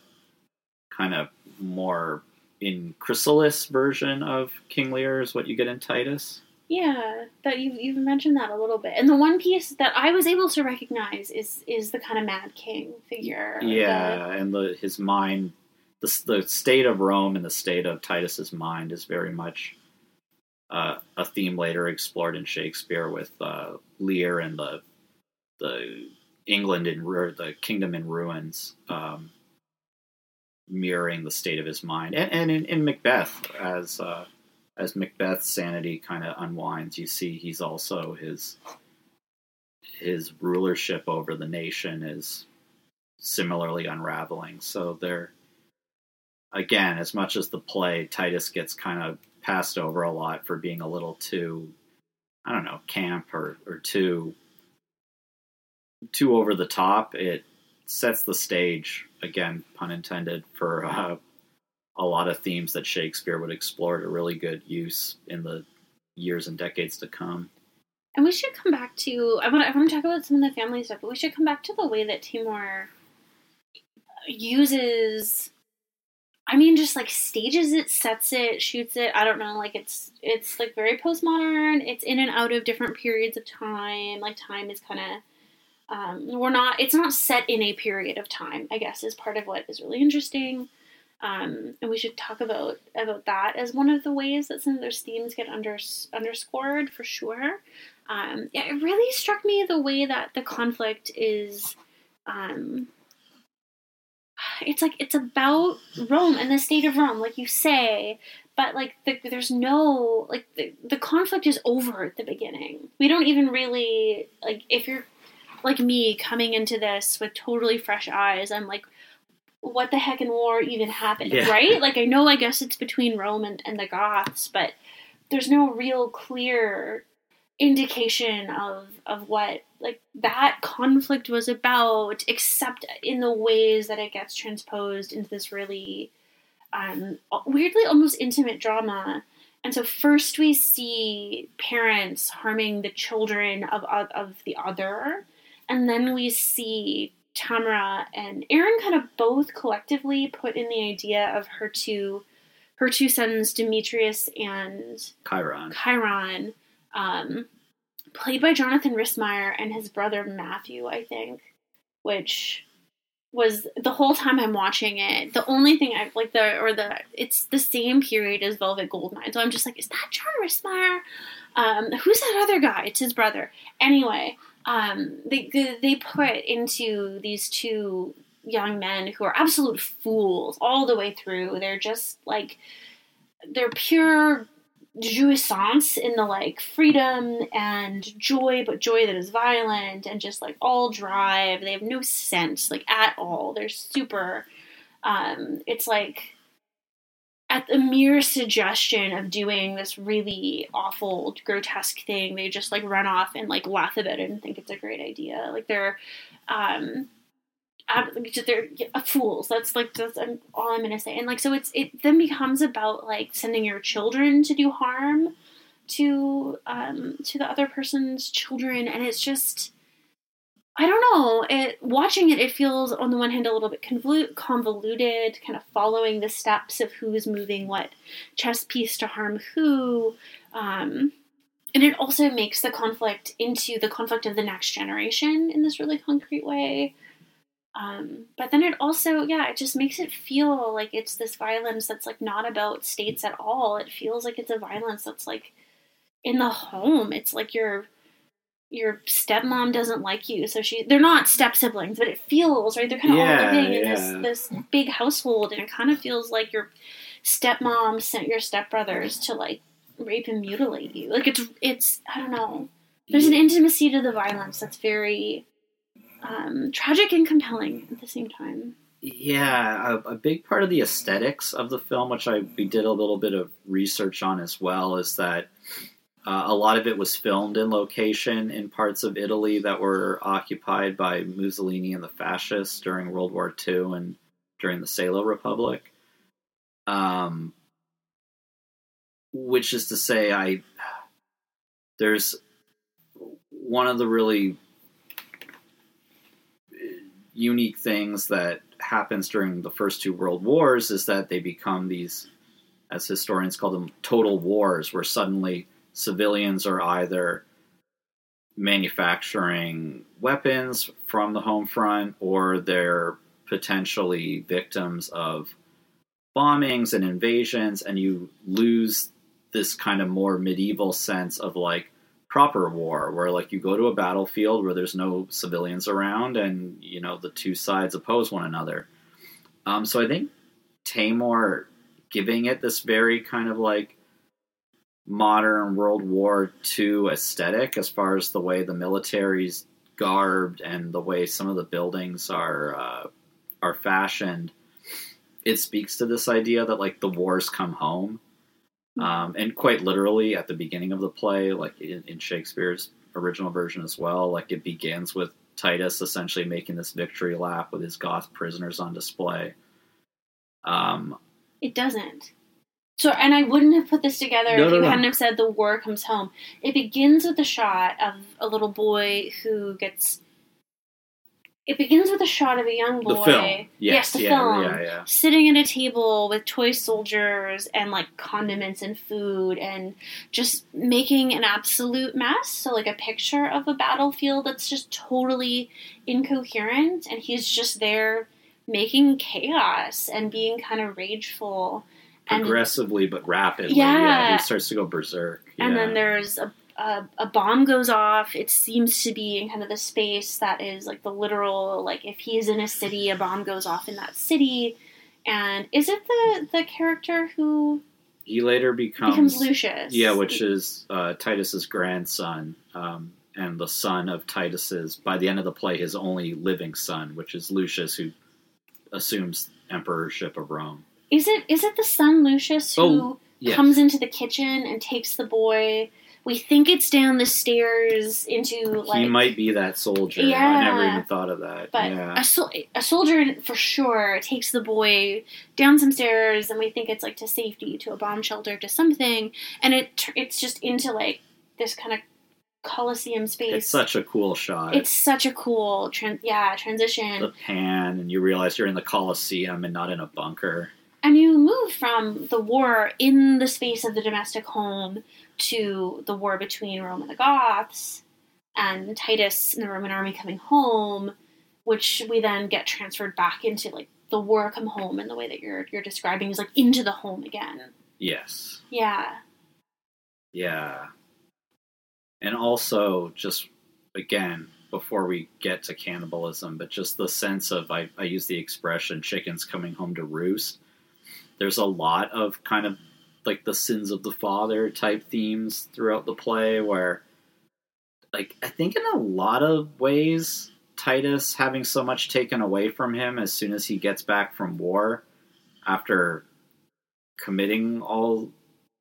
kind of more in chrysalis version of King Lear is what you get in Titus. Yeah, that you you've mentioned that a little bit, and the one piece that I was able to recognize is is the kind of Mad King figure. the- Yeah, and the his mind, the the state of Rome and the state of Titus's mind is very much uh, a theme later explored in Shakespeare with uh, Lear and the the England in ru- the kingdom in ruins, um, mirroring the state of his mind, and, and in, in Macbeth as uh, as Macbeth's sanity kind of unwinds, you see he's also his his rulership over the nation is similarly unraveling. So they're again, as much as the play, Titus gets kind of passed over a lot for being a little too, I don't know, camp or or too too over the top. It sets the stage again, pun intended, for uh, a lot of themes that Shakespeare would explore to really good use in the years and decades to come. And we should come back to I want I want to talk about some of the family stuff, but we should come back to the way that Taymor uses I mean just like stages it, sets it, shoots it. I don't know, like it's it's like very postmodern. It's in and out of different periods of time. Like time is kind of um, we're not it's not set in a period of time, I guess is part of what is really interesting. Um, and we should talk about about that as one of the ways that some of those themes get under, underscored for sure. Um, it really struck me the way that the conflict is. Um, it's like it's about Rome and the state of Rome, like you say, but like the, there's no like the, the conflict is over at the beginning. We don't even really like if you're like me coming into this with totally fresh eyes. I'm like, what the heck in war even happened, Yeah. right? Like I know, I guess it's between Rome and, and the Goths, but there's no real clear indication of of what like that conflict was about except in the ways that it gets transposed into this really um weirdly almost intimate drama and so first we see parents harming the children of of, of the other and then we see Tamora and Aaron kind of both collectively put in the idea of her two her two sons Demetrius and Chiron. Chiron, um, played by Jonathan Rhys Meyers and his brother Matthew, I think, which was the whole time I'm watching it. The only thing I like the or the it's the same period as Velvet Goldmine, so I'm just like, is that John Rhys Meyers? Um, who's that other guy? It's his brother. Anyway, um, they they put into these two young men who are absolute fools all the way through. They're just like they're pure jouissance in the like freedom and joy, but joy that is violent and just like all drive. They have no sense like at all. They're super. Um, it's like at the mere suggestion of doing this really awful, grotesque thing, they just like run off and like laugh about it and think it's a great idea. Like they're. Um, they're fools. That's like that's um, all I'm gonna say. And like so, it's it then becomes about like sending your children to do harm to um to the other person's children, and it's just I don't know. It watching it, it feels on the one hand a little bit convoluted, kind of following the steps of who's moving what chess piece to harm who. Um, and it also makes the conflict into the conflict of the next generation in this really concrete way. Um, but then it also, yeah, it just makes it feel like it's this violence that's like not about states at all. It feels like it's a violence that's like in the home. It's like you're your stepmom doesn't like you, so she they're not step siblings, but it feels right. They're kind of Yeah, all living in this this big household, and it kind of feels like your stepmom sent your stepbrothers to like rape and mutilate you. Like it's it's I don't know. There's an intimacy to the violence that's very um, tragic and compelling at the same time. Yeah, a, a big part of the aesthetics of the film, which I we did a little bit of research on as well, is that uh, a lot of it was filmed in location in parts of Italy that were occupied by Mussolini and the fascists during World War II and during the Salo Republic. Um, which is to say, I there's one of the really unique things that happens during the first two world wars is that they become these as historians call them total wars where suddenly civilians are either manufacturing weapons from the home front or they're potentially victims of bombings and invasions and you lose this kind of more medieval sense of like proper war where like you go to a battlefield where there's no civilians around and you know the two sides oppose one another. Um, so i think Taymor giving it this very kind of like modern world war ii aesthetic as far as the way the military's garbed and the way some of the buildings are uh, are fashioned it speaks to this idea that like the wars come home um, and quite literally at the beginning of the play, like in, in Shakespeare's original version as well, like it begins with Titus essentially making this victory lap with his Goth prisoners on display. Um, It doesn't. So, and I wouldn't have put this together No, if no, you no. hadn't have said the war comes home. It begins with a shot of a little boy who gets. It begins with a shot of a young boy. the film, yes, the yeah, film. yeah, yeah. Sitting at a table with toy soldiers and like condiments and food and just making an absolute mess. So, like a picture of a battlefield that's just totally incoherent, and he's just there making chaos and being kind of rageful. And Progressively but rapidly, Yeah. he starts to go berserk. and yeah. then there's a, a a bomb goes off. It seems to be in kind of the space that is like the literal like if he is in a city, a bomb goes off in that city. And is it the the character who he later becomes, becomes Lucius? Yeah, which is uh, Titus's grandson, um, and the son of Titus's. By the end of the play, his only living son, which is Lucius, who assumes emperorship of Rome. Is it is it the son Lucius who Oh, Yes. comes into the kitchen and takes the boy? We think it's down the stairs into like he might be that soldier. Yeah, I never even thought of that. But yeah. a, sol- a soldier for sure takes the boy down some stairs, and we think it's like to safety, to a bomb shelter, to something, and it it's just into like this kind of coliseum space. It's such a cool shot. It's such a cool, tran- yeah, transition. the pan, and you realize you're in the Coliseum and not in a bunker. And you move from the war in the space of the domestic home to the war between Rome and the Goths, and Titus and the Roman army coming home, which we then get transferred back into like the war come home in the way that you're you're describing is like into the home again. Yes. Yeah. Yeah. And also, just again, before we get to cannibalism, but just the sense of I, I use the expression chickens coming home to roost. There's a lot of kind of like the sins of the father type themes throughout the play where like I think in a lot of ways Titus having so much taken away from him as soon as he gets back from war after committing all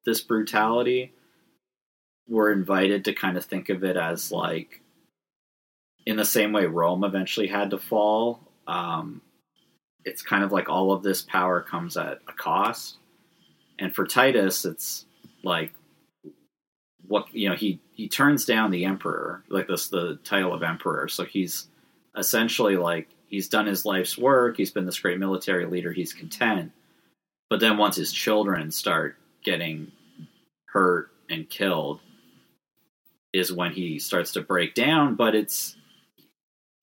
this brutality we're invited to kind of think of it as like in the same way Rome eventually had to fall. Um, it's kind of like all of this power comes at a cost, and for Titus, it's like what you know he he turns down the emperor, like this the title of emperor. So he's essentially like he's done his life's work. He's been this great military leader. He's content, but then once his children start getting hurt and killed is when he starts to break down but it's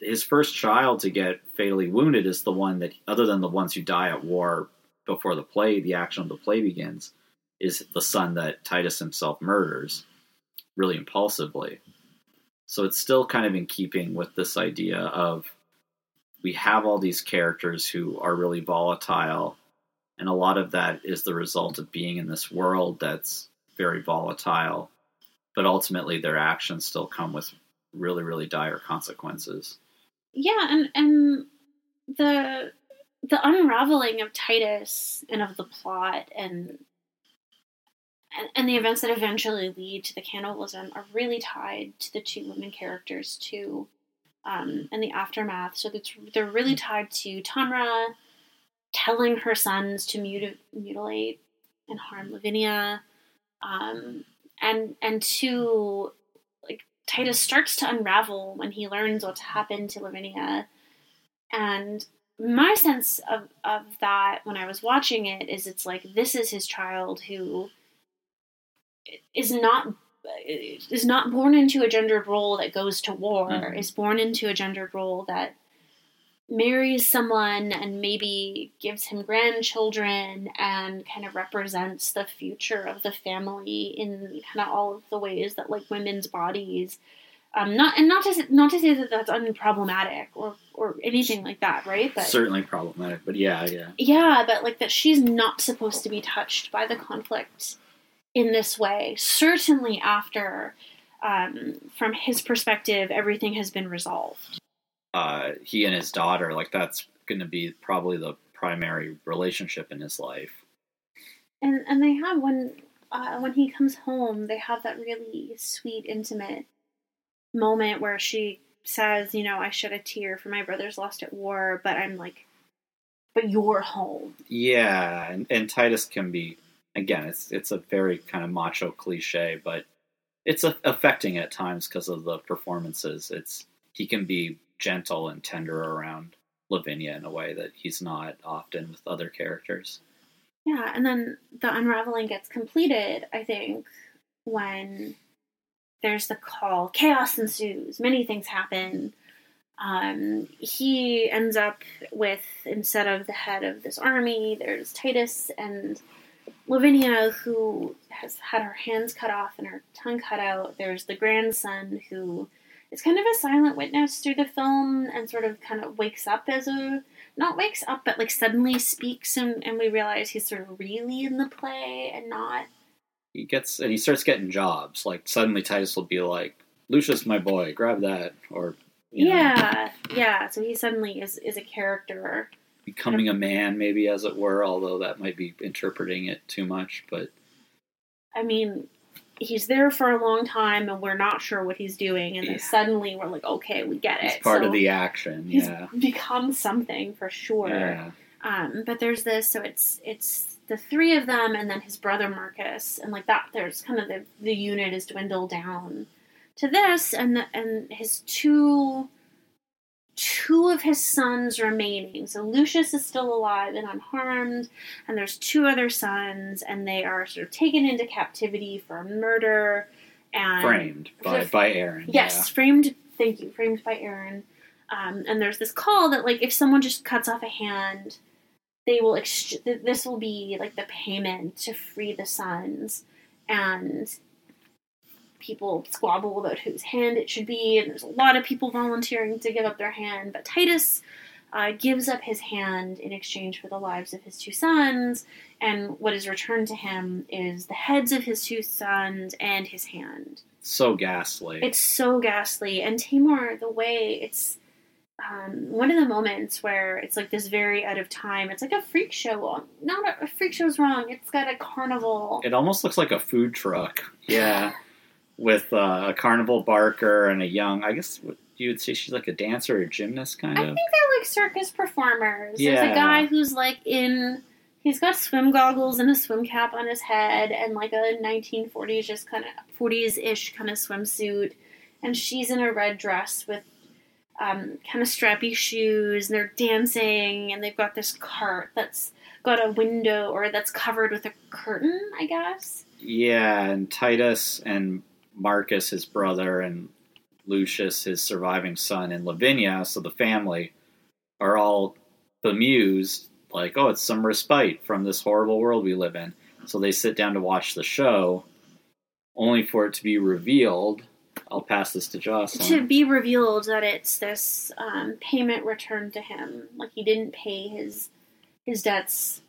his first child to get fatally wounded is the one that other than the ones who die at war before the play the action of the play begins is the son that titus himself murders really impulsively So it's still kind of in keeping with this idea of we have all these characters who are really volatile, and a lot of that is the result of being in this world that's very volatile, but ultimately their actions still come with really, really dire consequences. Yeah, and and the the unraveling of Titus and of the plot and and, the events that eventually lead to the cannibalism are really tied to the two women characters too, um, and the aftermath. So it's, they're really tied to Tamora telling her sons to muti- mutilate and harm Lavinia, um, and and to Titus starts to unravel when he learns what's happened to Lavinia, and my sense of, of that when I was watching it is it's like this is his child who is not is not born into a gendered role that goes to war Mhm. is born into a gendered role that marries someone and maybe gives him grandchildren and kind of represents the future of the family in kind of all of the ways that like women's bodies um, not and not to say, not to say that that's unproblematic or or anything like that, right? But Certainly problematic, but yeah, yeah. yeah, but like that she's not supposed to be touched by the conflict in this way. Certainly after, um, from his perspective, everything has been resolved. Uh, he and his daughter, like that's going to be probably the primary relationship in his life. And and they have when uh, when he comes home, they have that really sweet, intimate moment where she says, you know, I shed a tear for my brothers lost at war, but I'm like, but you're home. Yeah, and, and Titus can be again. It's it's a very kind of macho cliche, but it's a, affecting at times because of the performances. It's he can be gentle and tender around Lavinia in a way that he's not often with other characters. Yeah, and then the unraveling gets completed, I think, when there's the call. Chaos ensues. Many things happen. Um, he ends up with, instead of the head of this army, there's Titus and Lavinia, who has had her hands cut off and her tongue cut out. There's the grandson, who is kind of a silent witness through the film and sort of kind of wakes up as a not wakes up, but like suddenly speaks, and, and we realize he's sort of really in the play and not. He gets and he starts getting jobs. Like suddenly Titus will be like, "Lucius, my boy, grab that," or you know, Yeah, yeah. So he suddenly is is a character. becoming a man, maybe as it were. Although that might be interpreting it too much, but I mean, he's there for a long time, and we're not sure what he's doing, and then Yeah. suddenly we're like, okay, we get it's it. part So of the action. He's Yeah, become something for sure. yeah. Um, but there's this, so it's it's the three of them, and then his brother Marcus, and like that. There's kind of the the unit is dwindled down to this, and the, and his two two of his sons remaining. So Lucius is still alive and unharmed, and there's two other sons, and they are sort of taken into captivity for murder and Framed by by Aaron. Yes, framed. Thank you, framed by Aaron. Um, and there's this call that like if someone just cuts off a hand, they will. Ex- th- this will be like the payment to free the sons, and people squabble about whose hand it should be. And there's a lot of people volunteering to give up their hand, but Titus. Uh, gives up his hand in exchange for the lives of his two sons, and what is returned to him is the heads of his two sons and his hand. So ghastly. It's so ghastly. And Taymor, the way it's um, one of the moments where it's like this very out of time. It's like a freak show. Not a, a freak show's wrong. It's got a carnival. It almost looks like a food truck. Yeah. With uh, a carnival barker and a young, I guess you would say she's like a dancer or gymnast kind of. I think they're like circus performers. There's a guy who's like in. He's got swim goggles and a swim cap on his head and like a 1940s, just kind of 40s ish kind of swimsuit. And she's in a red dress with um, kind of strappy shoes and they're dancing and they've got this cart that's got a window or that's covered with a curtain, I guess. Yeah, and Titus and Marcus, his brother, and Lucius, his surviving son, and Lavinia, so the family, are all bemused, like, oh, it's some respite from this horrible world we live in. So they sit down to watch the show, only for it to be revealed I'll pass this to Jocelyn. to be revealed that it's this um, payment returned to him. Like he didn't pay his his debts.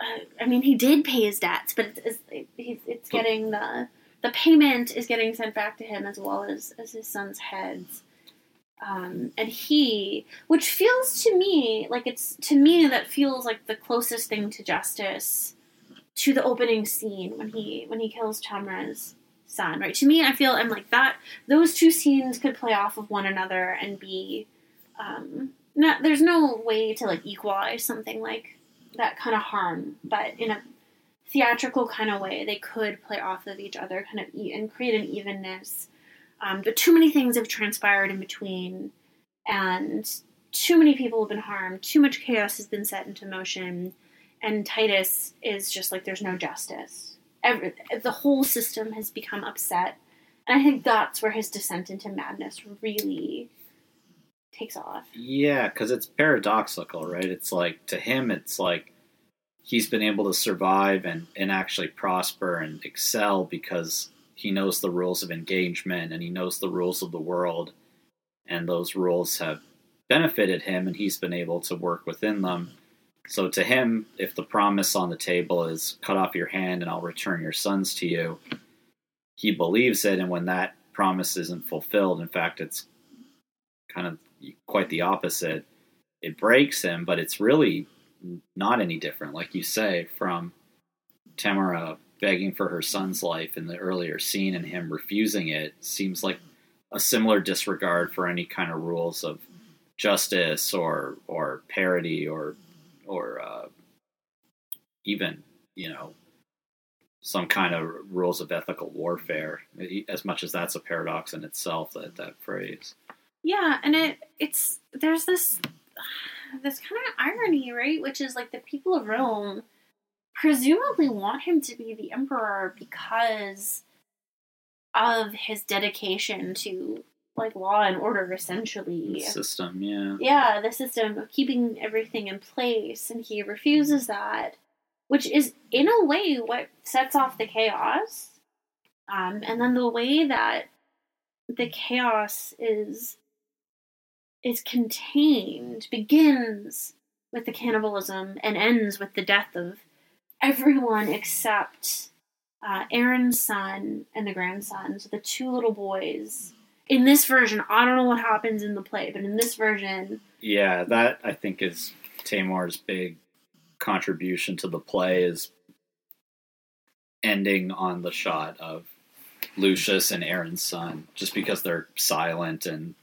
Uh, I mean, he did pay his debts, but it's, it's, it's, it's getting the the payment is getting sent back to him as well as as his son's heads. Um, and he, which feels to me like it's to me that feels like the closest thing to justice to the opening scene when he when he kills Tamora's son. Right to me, I feel I'm like that. Those two scenes could play off of one another and be um, not. There's no way to like equalize something like that kind of harm, but in a theatrical kind of way, they could play off of each other, kind of and create an evenness. Um, but too many things have transpired in between, and too many people have been harmed. Too much chaos has been set into motion, and Titus is just like there's no justice. Every, the whole system has become upset, and I think that's where his descent into madness really takes off. Yeah, because it's paradoxical, right? It's like to him, it's like he's been able to survive and, and actually prosper and excel because he knows the rules of engagement and he knows the rules of the world, and those rules have benefited him, and he's been able to work within them. So to him, if the promise on the table is cut off your hand and I'll return your sons to you, he believes it, and when that promise isn't fulfilled, in fact, it's kind of quite the opposite. It breaks him, but it's really not any different, like you say, from Tamora begging for her son's life in the earlier scene and him refusing it seems like a similar disregard for any kind of rules of justice or or parity or or uh, even you know some kind of rules of ethical warfare as much as that's a paradox in itself that that phrase. Yeah, and it it's there's this this kind of irony, right? Which is like the people of Rome presumably want him to be the emperor because of his dedication to like law and order essentially. system yeah Yeah, the system of keeping everything in place and he refuses that, which is in a way what sets off the chaos. Um, and then the way that the chaos is is contained begins with the cannibalism and ends with the death of everyone except uh, Aaron's son and the grandson, so the two little boys. In this version, I don't know what happens in the play, but in this version, Yeah, that I think is Taymor's big contribution to the play is ending on the shot of Lucius and Aaron's son, just because they're silent and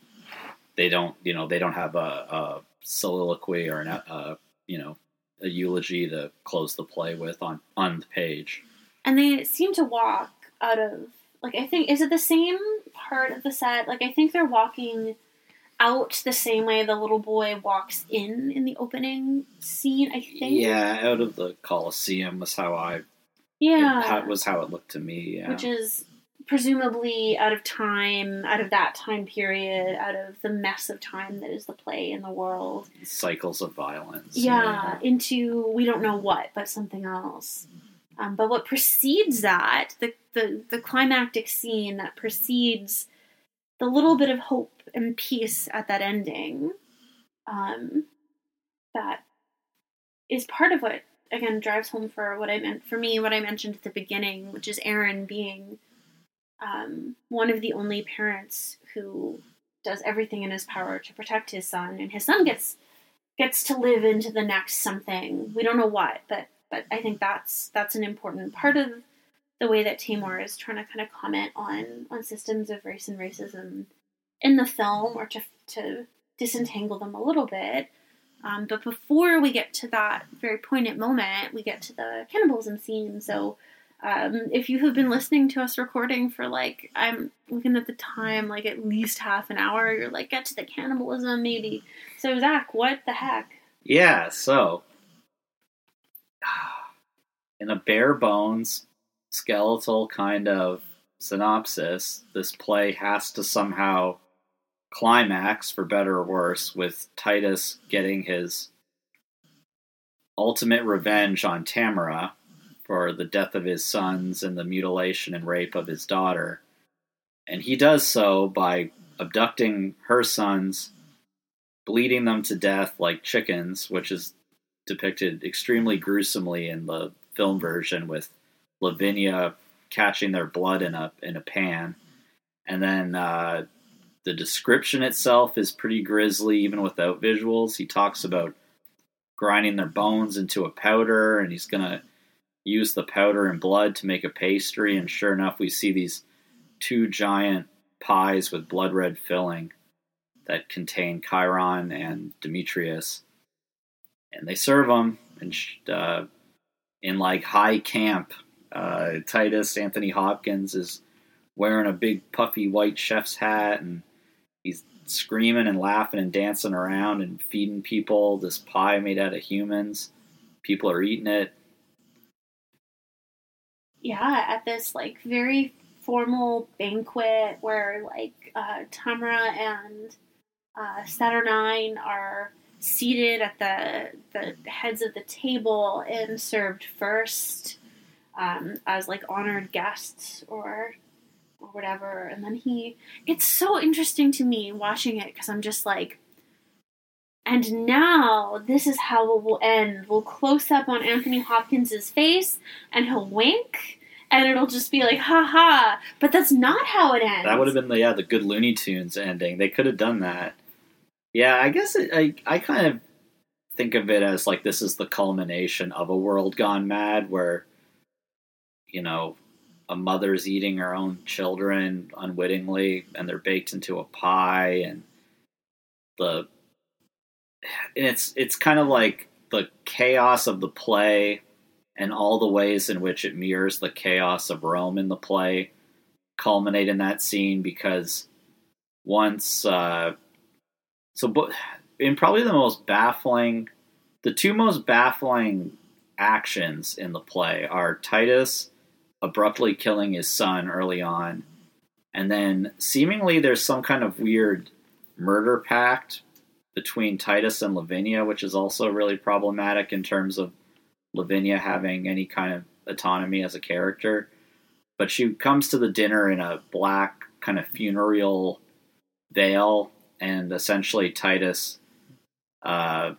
they don't, you know, they don't have a, a soliloquy or an, a, you know, a eulogy to close the play with on on the page. and they seem to walk out of like I think is it the same part of the set? Like I think they're walking out the same way the little boy walks in in the opening scene. I think. Yeah, out of the Colosseum was how I Yeah. how, was how it looked to me. Yeah. Which is presumably out of time, out of that time period, out of the mess of time that is the play in the world. cycles of violence. yeah, into we don't know what, but something else. Um, but what precedes that, the, the the climactic scene that precedes the little bit of hope and peace at that ending, um, that is part of what again drives home for what I meant for me what I mentioned at the beginning, which is Aaron being um, one of the only parents who does everything in his power to protect his son, and his son gets gets to live into the next something. We don't know what, but but I think that's that's an important part of the way that Taymor is trying to kind of comment on on systems of race and racism in the film, or to to disentangle them a little bit. Um, but before we get to that very poignant moment, we get to the cannibalism scene. So, um, if you have been listening to us recording for like, I'm looking at the time, like at least half an hour, you're like, get to the cannibalism maybe. So, Zach, what the heck? Yeah, so in a bare bones skeletal kind of synopsis, this play has to somehow climax, for better or worse, with Titus getting his ultimate revenge on Tamora for the death of his sons and the mutilation and rape of his daughter. And he does so by abducting her sons, bleeding them to death like chickens, which is depicted extremely gruesomely in the film version with Lavinia catching their blood in a in a pan. And then uh, the description itself is pretty grisly, even without visuals. He talks about grinding their bones into a powder, and he's gonna use the powder and blood to make a pastry. And sure enough, we see these two giant pies with blood red filling that contain Chiron and Demetrius, and they serve them and uh, in like high camp. Uh, Titus Anthony Hopkins is wearing a big puffy white chef's hat and he's screaming and laughing and dancing around and feeding people this pie made out of humans. People are eating it. Yeah, at this like very formal banquet where like uh, Tamora and uh, Saturnine are seated at the the heads of the table and served first um, as like honored guests or or whatever. And then he, it's so interesting to me watching it because I'm just like, and now this is how it will end. We'll close up on Anthony Hopkins's face and he'll wink and it'll just be like, ha ha. But that's not how it ends. That would have been the yeah the good Looney Tunes ending. They could have done that. Yeah, I guess it, I I kind of think of it as like this is the culmination of a world gone mad, where you know a mother's eating her own children unwittingly, and they're baked into a pie, and the and it's it's kind of like the chaos of the play and all the ways in which it mirrors the chaos of Rome in the play culminate in that scene because once uh, so but in probably the most baffling the two most baffling actions in the play are Titus abruptly killing his son early on and then seemingly there's some kind of weird murder pact between Titus and Lavinia which is also really problematic in terms of Lavinia having any kind of autonomy as a character. But she comes to the dinner in a black kind of funereal veil, and essentially Titus uh,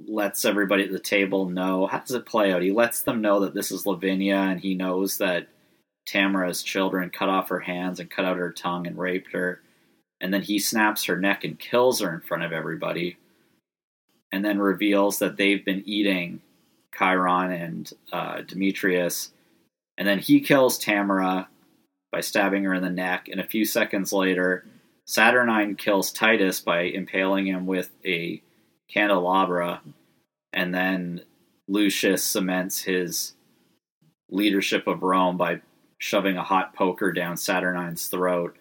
lets everybody at the table know. How does it play out? He lets them know that this is Lavinia, and he knows that Tamora's children cut off her hands and cut out her tongue and raped her. And then he snaps her neck and kills her in front of everybody. And then reveals that they've been eating Chiron and uh, Demetrius, and then he kills Tamora by stabbing her in the neck. And a few seconds later, Saturnine kills Titus by impaling him with a candelabra, and then Lucius cements his leadership of Rome by shoving a hot poker down Saturnine's throat.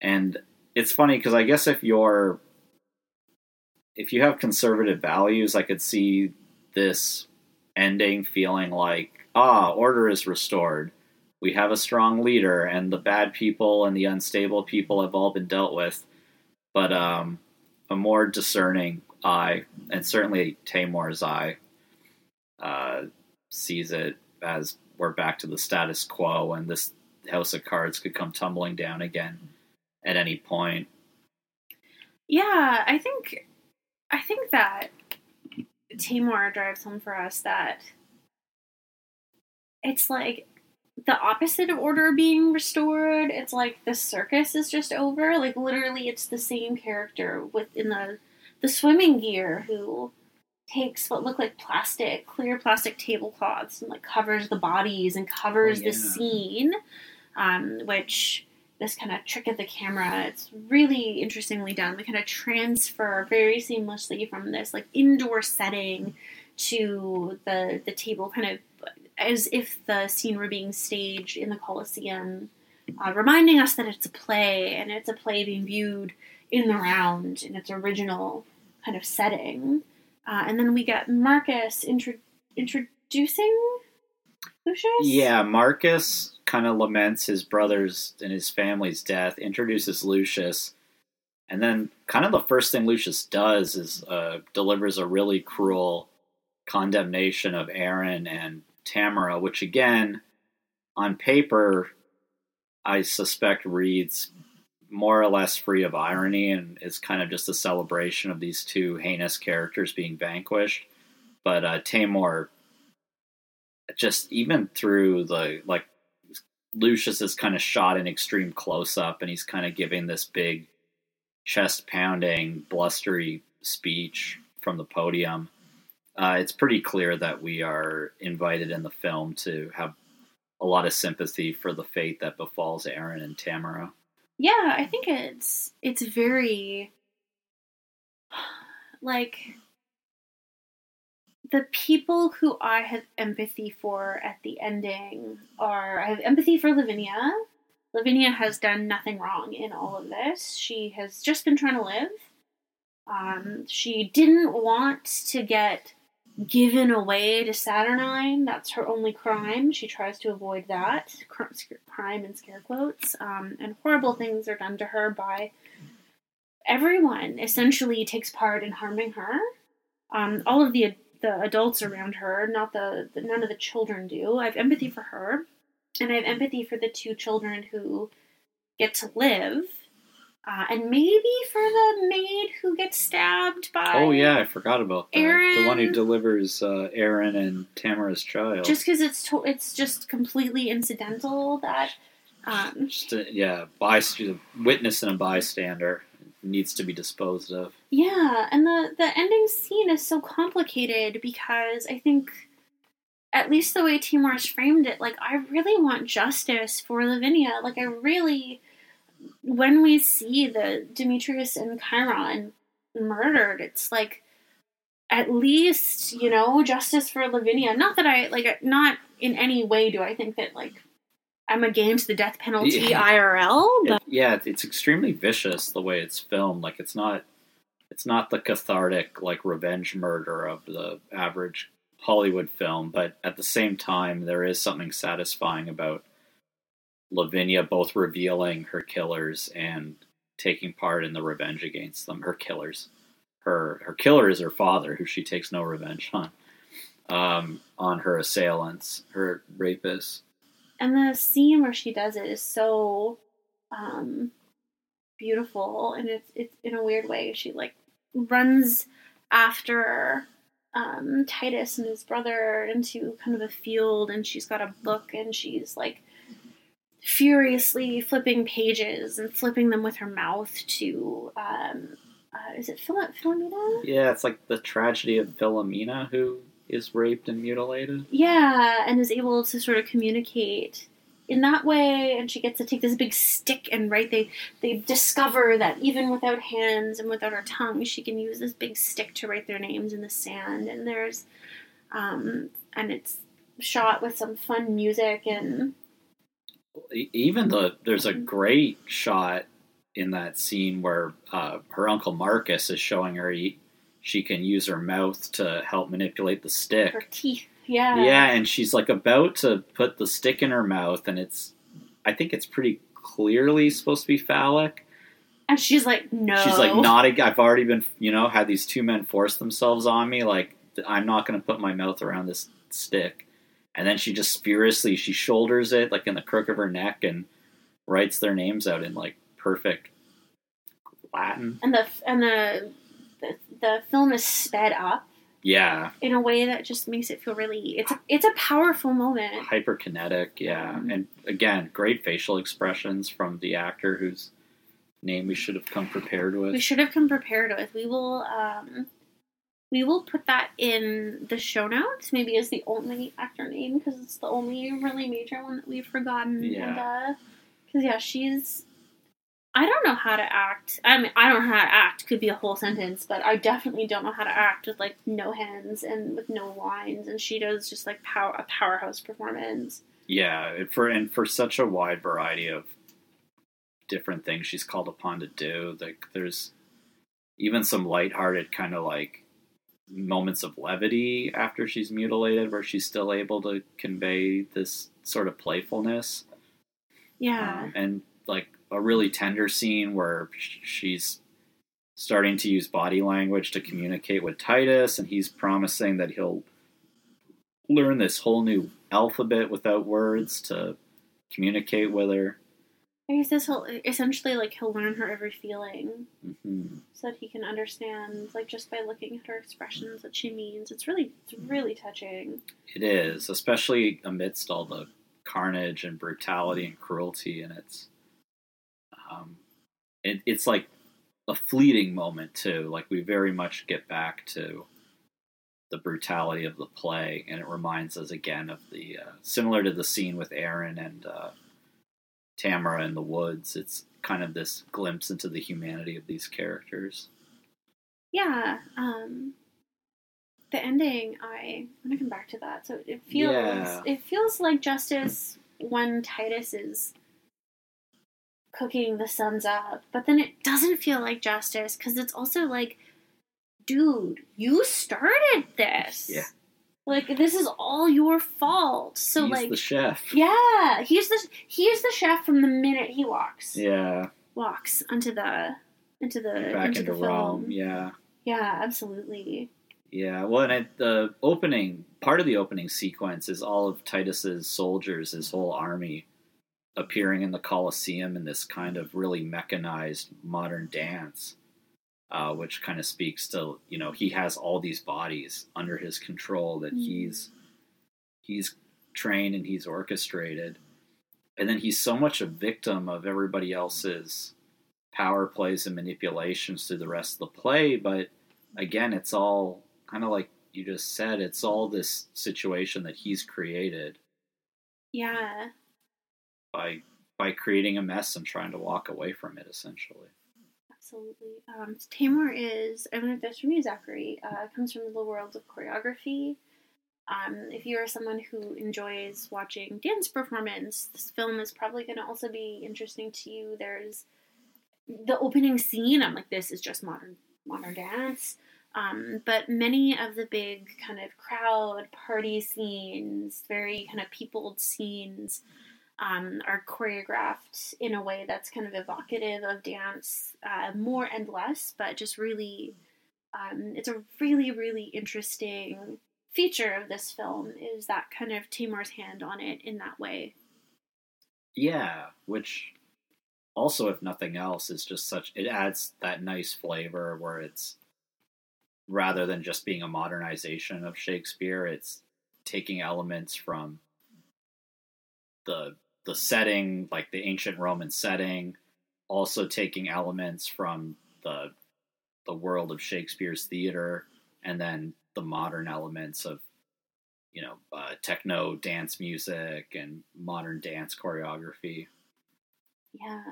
And it's funny because I guess if you're if you have conservative values, I could see this ending feeling like, ah, order is restored. We have a strong leader, and the bad people and the unstable people have all been dealt with. But um, a more discerning eye, and certainly Taymor's eye, uh, sees it as we're back to the status quo, and this house of cards could come tumbling down again at any point. Yeah, I think I think that Taymor drives home for us that it's like the opposite of order being restored. It's like the circus is just over. Like literally, it's the same character within the the swimming gear who takes what look like plastic, clear plastic tablecloths and like covers the bodies and covers Oh, yeah. the scene, um, which this kind of trick of the camera. It's really interestingly done. We kind of transfer very seamlessly from this like indoor setting to the the table, kind of as if the scene were being staged in the Colosseum, uh, reminding us that it's a play and it's a play being viewed in the round in its original kind of setting. Uh, and then we get Marcus intro- introducing Lucius. Yeah, Marcus kind of laments his brother's and his family's death, introduces Lucius, and then kind of the first thing Lucius does is uh, delivers a really cruel condemnation of Aaron and Tamora, which again, on paper, I suspect reads more or less free of irony and is kind of just a celebration of these two heinous characters being vanquished. But uh, Taymor, just even through the like, Lucius is kind of shot in extreme close up, and he's kind of giving this big, chest pounding, blustery speech from the podium. Uh, it's pretty clear that we are invited in the film to have a lot of sympathy for the fate that befalls Aaron and Tamora. Yeah, I think it's it's very like the people who I have empathy for at the ending are I have empathy for Lavinia. Lavinia has done nothing wrong in all of this. She has just been trying to live. Um, she didn't want to get given away to Saturnine. That's her only crime. She tries to avoid that crime in scare quotes. Um, and horrible things are done to her by everyone. Essentially, takes part in harming her. Um, all of the the adults around her, not the, the none of the children do. I have empathy for her, and I have empathy for the two children who get to live. Uh, and maybe for the maid who gets stabbed by. Oh yeah, I forgot about that. Aaron- The one who delivers uh, Aaron and Tamora's child. Just because it's to- it's just completely incidental that. Um, Just a, yeah, byst- witness and a bystander needs to be disposed of. yeah, and the the ending scene is so complicated because I think, at least the way Taymor's framed it, like I really want justice for Lavinia. Like I really, when we see the Demetrius and Chiron murdered, it's like at least you know justice for Lavinia. Not that I like not in any way do I think that like I'm against the death penalty Yeah. IRL, but It- yeah, it's extremely vicious the way it's filmed. Like it's not, it's not the cathartic like revenge murder of the average Hollywood film, but at the same time, there is something satisfying about Lavinia both revealing her killers and taking part in the revenge against them. Her killers, her her killer is her father, who she takes no revenge on, um, on her assailants, her rapists. And the scene where she does it is so um beautiful and it's it's in a weird way she like runs after um Titus and his brother into kind of a field and she's got a book and she's like furiously flipping pages and flipping them with her mouth to um uh, is it Phil- Philomena? Yeah, it's like the tragedy of Philomena, who is raped and mutilated. Yeah, and is able to sort of communicate in that way. And she gets to take this big stick and right they they discover that even without hands and without her tongue, she can use this big stick to write their names in the sand. And there's um and it's shot with some fun music and Even the there's a great shot in that scene where uh, her uncle Marcus is showing her he, she can use her mouth to help manipulate the stick. her teeth. Yeah. Yeah, and she's like about to put the stick in her mouth, and it's I think it's pretty clearly supposed to be phallic. And she's like, no. She's like not. nodding. I've already been, you know, had these two men force themselves on me. Like I'm not going to put my mouth around this stick. And then she just furiously she shoulders it like in the crook of her neck and writes their names out in like perfect Latin. And the and the the, the film is sped up Yeah, in a way that just makes it feel really it's a, it's a powerful moment. hyperkinetic. Yeah, and again, great facial expressions from the actor whose name we should have come prepared with. We should have come prepared with. We will um we will put that in the show notes, maybe as the only actor name because it's the only really major one that we've forgotten. Yeah. And uh cuz yeah, she's I don't know how to act. I mean, I don't know how to act could be a whole sentence, but I definitely don't know how to act with like no hands and with no lines and she does just like power a powerhouse performance. Yeah, for and for such a wide variety of different things she's called upon to do. Like there's even some lighthearted kind of like moments of levity after she's mutilated where she's still able to convey this sort of playfulness. Yeah. Um, and like a really tender scene where she's starting to use body language to communicate with Titus, and he's promising that he'll learn this whole new alphabet without words to communicate with her. I guess this will essentially like he'll learn her every feeling hmm so that he can understand like just by looking at her expressions what she means. It's really it's really touching. It is, especially amidst all the carnage and brutality and cruelty, and it's um, it, it's like a fleeting moment too. Like we very much get back to the brutality of the play, and it reminds us again of the uh, similar to the scene with Aaron and uh, Tamora in the woods. It's kind of this glimpse into the humanity of these characters. Yeah. Um the ending I I'm gonna come back to that. So it feels Yeah. it feels like justice when Titus is cooking the sons up, but then it doesn't feel like justice because it's also like, dude, you started this. Yeah. Like this is all your fault. So He's like the chef. Yeah, he's the he's the chef from the minute he walks Yeah, walks onto the into the back into, into the Rome. film. Yeah. Yeah, absolutely. Yeah, well, and it, the opening part of the opening sequence is all of Titus's soldiers, his whole army, appearing in the Colosseum in this kind of really mechanized modern dance, uh, which kind of speaks to you know he has all these bodies under his control that Mm. he's he's trained and he's orchestrated, and then he's so much a victim of everybody else's power plays and manipulations through the rest of the play, but again, it's all kind of like you just said, it's all this situation that he's created Yeah. By by creating a mess and trying to walk away from it essentially. Absolutely. Um, Taymor is, I learned this from you, Zachary, uh, comes from the world of choreography. Um, if you are someone who enjoys watching dance performance, this film is probably going to also be interesting to you. There's the opening scene. I'm like, this is just modern modern dance. Um, but many of the big kind of crowd party scenes, very kind of peopled scenes, um, are choreographed in a way that's kind of evocative of dance, uh, more and less, but just really, um, it's a really, really interesting feature of this film is that kind of Taymor's hand on it in that way. Yeah, which also if nothing else is just such it adds that nice flavor where it's rather than just being a modernization of Shakespeare, it's taking elements from the the setting, like the ancient Roman setting, also taking elements from the the world of Shakespeare's theater, and then the modern elements of you know uh, techno dance music and modern dance choreography. Yeah.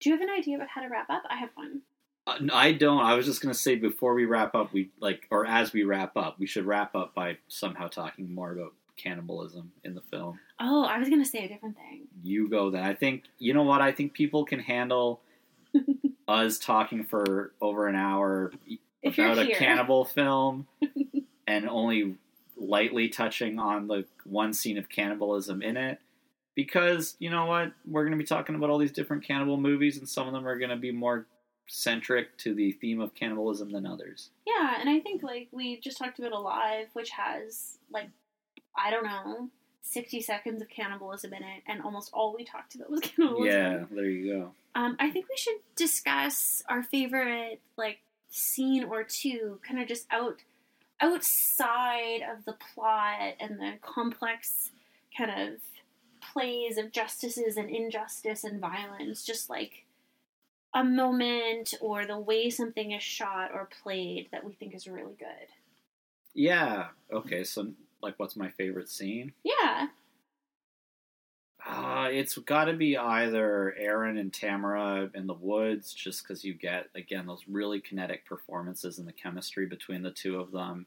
Do you have an idea about how to wrap up? I have one. Uh, I don't. I was just gonna say before we wrap up, we like, or as we wrap up, we should wrap up by somehow talking more about cannibalism in the film. Oh, I was going to say a different thing. You go then. I think you know what. I think people can handle us talking for over an hour If about a cannibal film and only lightly touching on the one scene of cannibalism in it. Because you know what, we're going to be talking about all these different cannibal movies, and some of them are going to be more centric to the theme of cannibalism than others. Yeah, and I think like we just talked about Alive, which has like I don't know, sixty seconds of cannibalism in it, and almost all we talked about was cannibalism. Yeah, there you go. Um, I think we should discuss our favorite like scene or two, kind of just out outside of the plot and the complex kind of plays of justices and injustice and violence. Just like a moment or the way something is shot or played that we think is really good. Yeah. Okay. So, like, what's my favorite scene? Yeah. Uh, it's got to be either Aaron and Tamora in the woods, just because you get again those really kinetic performances and the chemistry between the two of them.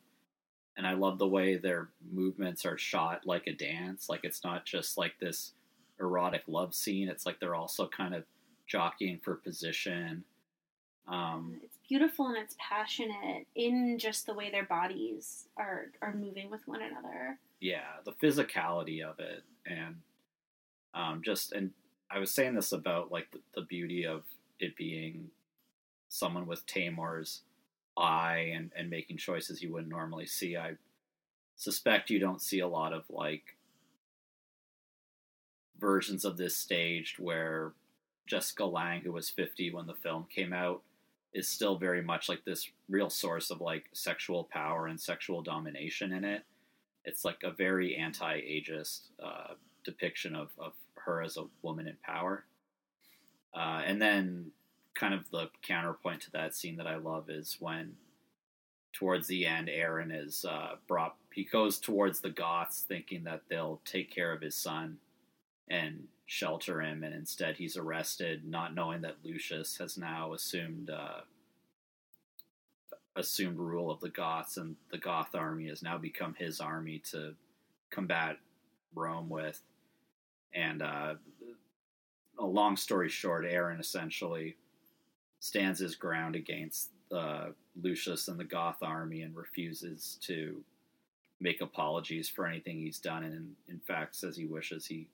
And I love the way their movements are shot like a dance. Like it's not just like this erotic love scene. It's like they're also kind of jockeying for position. Um, It's beautiful and it's passionate in just the way their bodies are are moving with one another. yeah, the physicality of it, and um, just and I was saying this about like the, the beauty of it being someone with Taymor's eye and and making choices you wouldn't normally see. I suspect you don't see a lot of like versions of this staged where Jessica Lange, who was 50 when the film came out, is still very much like this real source of like sexual power and sexual domination in it. It's like a very anti-ageist uh, depiction of, of her as a woman in power. Uh, and then, kind of the counterpoint to that scene that I love is when, towards the end, Aaron is uh, brought. He goes towards the Goths, thinking that they'll take care of his son and shelter him, and instead he's arrested, not knowing that Lucius has now assumed uh, assumed rule of the Goths, and the Goth army has now become his army to combat Rome with. And uh, a long story short, Aaron essentially stands his ground against uh, Lucius and the Goth army and refuses to make apologies for anything he's done, and in fact says he wishes he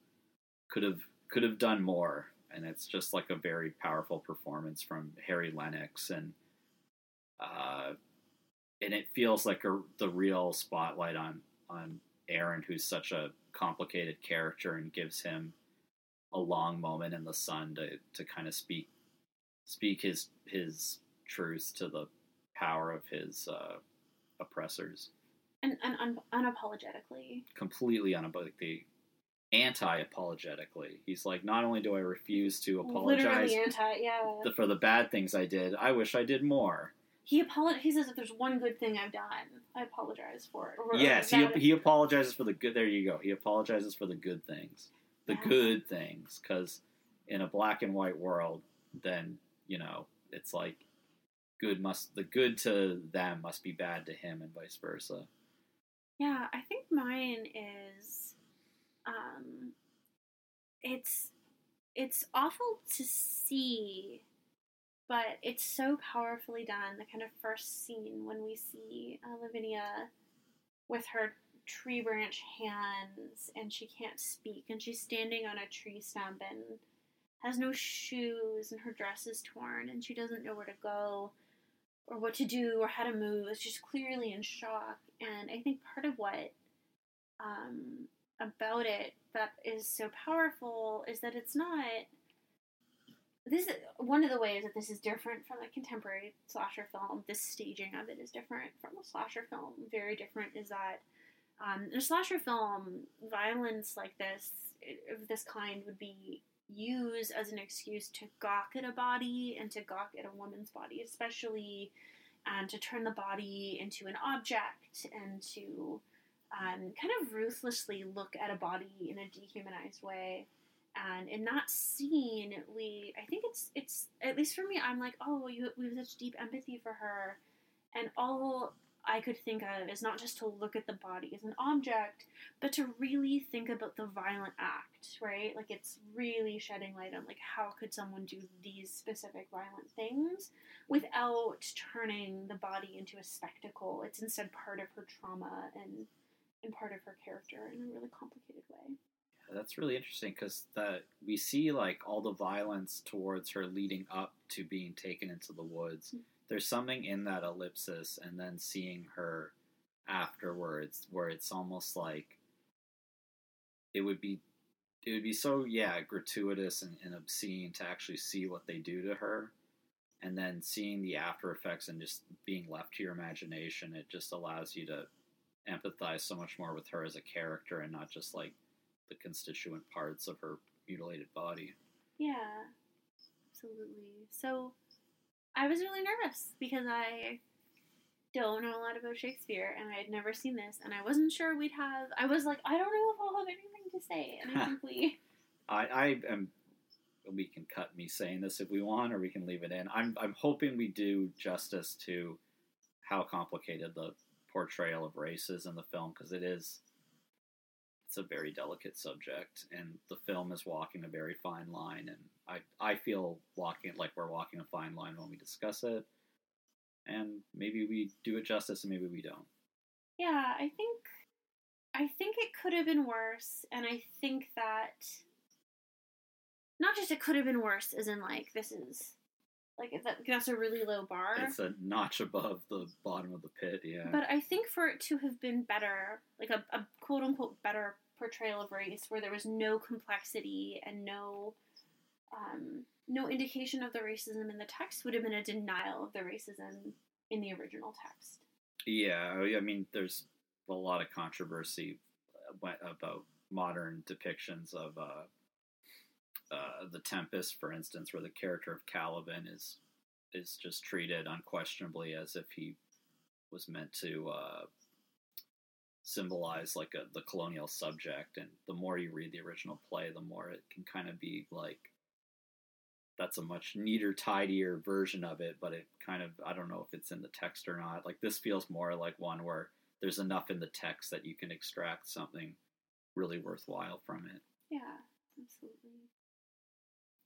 could have could have done more. And it's just like a very powerful performance from Harry Lennix, and uh, and it feels like a, the real spotlight on on Aaron, who's such a complicated character, and gives him a long moment in the sun to to kind of speak speak his his truth to the power of his uh, oppressors and, and un- unapologetically. completely unapologetically anti-apologetically he's like not only do i refuse to apologize anti, yeah. th- for the bad things i did i wish i did more he apolog- He says if there's one good thing I've done, I apologize for it. Or yes he, he apologizes for the good there you go he apologizes for the good things the Yeah. good things because in a black and white world then you know it's like good must the good to them must be bad to him and vice versa Yeah, I think mine is um it's it's awful to see but it's so powerfully done the kind of first scene when we see uh, Lavinia with her tree branch hands and she can't speak and she's standing on a tree stump and has no shoes and her dress is torn and she doesn't know where to go or what to do or how to move. She's clearly in shock. And I think part of what um, about it that is so powerful is that it's not. This is one of the ways that this is different from a contemporary slasher film. This staging of it is different from a slasher film. Very different is that um, in a slasher film, violence like this, of this kind, would be used as an excuse to gawk at a body and to gawk at a woman's body, especially and to turn the body into an object and to um, kind of ruthlessly look at a body in a dehumanized way. And in that scene, we I think it's it's at least for me, I'm like, oh, you, we have such deep empathy for her, and all I could think of is not just to look at the body as an object, but to really think about the violent act, right? Like it's really shedding light on like how could someone do these specific violent things without turning the body into a spectacle. It's instead part of her trauma and and part of her character in a really complicated way. that's really interesting because that we see like all the violence towards her leading up to being taken into the woods. Hmm. There's something in that ellipsis and then seeing her afterwards where it's almost like it would be it would be so yeah gratuitous and, and obscene to actually see what they do to her. And then seeing the after effects and just being left to your imagination it just allows you to empathize so much more with her as a character and not just like the constituent parts of her mutilated body Yeah, absolutely. So I was really nervous because I don't know a lot about Shakespeare and I had never seen this and I wasn't sure we'd have. I was like, I don't know if I'll have anything to say. And I think we. I, I am. We can cut me saying this if we want, or we can leave it in. I'm I'm hoping we do justice to how complicated the portrayal of races in the film because it is. It's a very delicate subject, and the film is walking a very fine line. And I I feel walking like we're walking a fine line when we discuss it. And maybe we do it justice, and maybe we don't. Yeah, I think. I think it could have been worse, and I think that. Not just it could have been worse, as in, like, this is. Like, that, that's a really low bar. It's a notch above the bottom of the pit. Yeah. But I think for it to have been better, like a, a quote unquote better portrayal of race, where there was no complexity and no um, no indication of the racism in the text would have been a denial of the racism in the original text. Yeah, I mean, there's a lot of controversy about modern depictions of uh, uh, the Tempest, for instance, where the character of Caliban is is just treated unquestionably as if he was meant to uh, symbolize like a, the colonial subject. And the more you read the original play, the more it can kind of be like that's a much neater, tidier version of it. But it kind of I don't know if it's in the text or not. Like this feels more like one where there's enough in the text that you can extract something really worthwhile from it. Yeah, absolutely.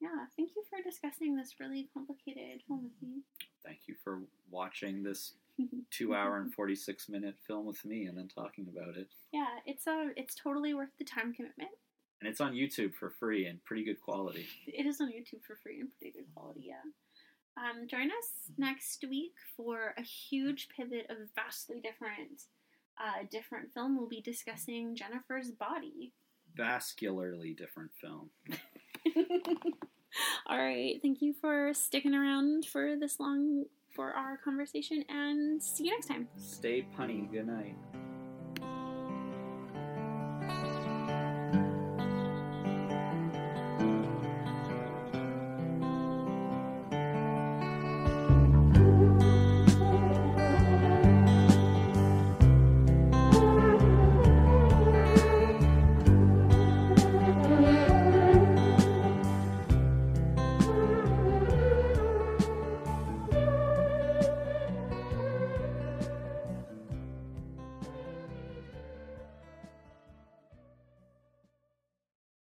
Yeah, thank you for discussing this really complicated film with me. Thank you for watching this two hour and 46 minute film with me and then talking about it. Yeah, it's a it's totally worth the time commitment. And it's on YouTube for free and pretty good quality. It is on YouTube for free and pretty good quality, yeah. Um, join us next week for a huge pivot of vastly different uh, different film. We'll be discussing Jennifer's Body. Vascularly different film. All right. Thank you for sticking around for this long for our conversation and see you next time. Stay punny. Good night.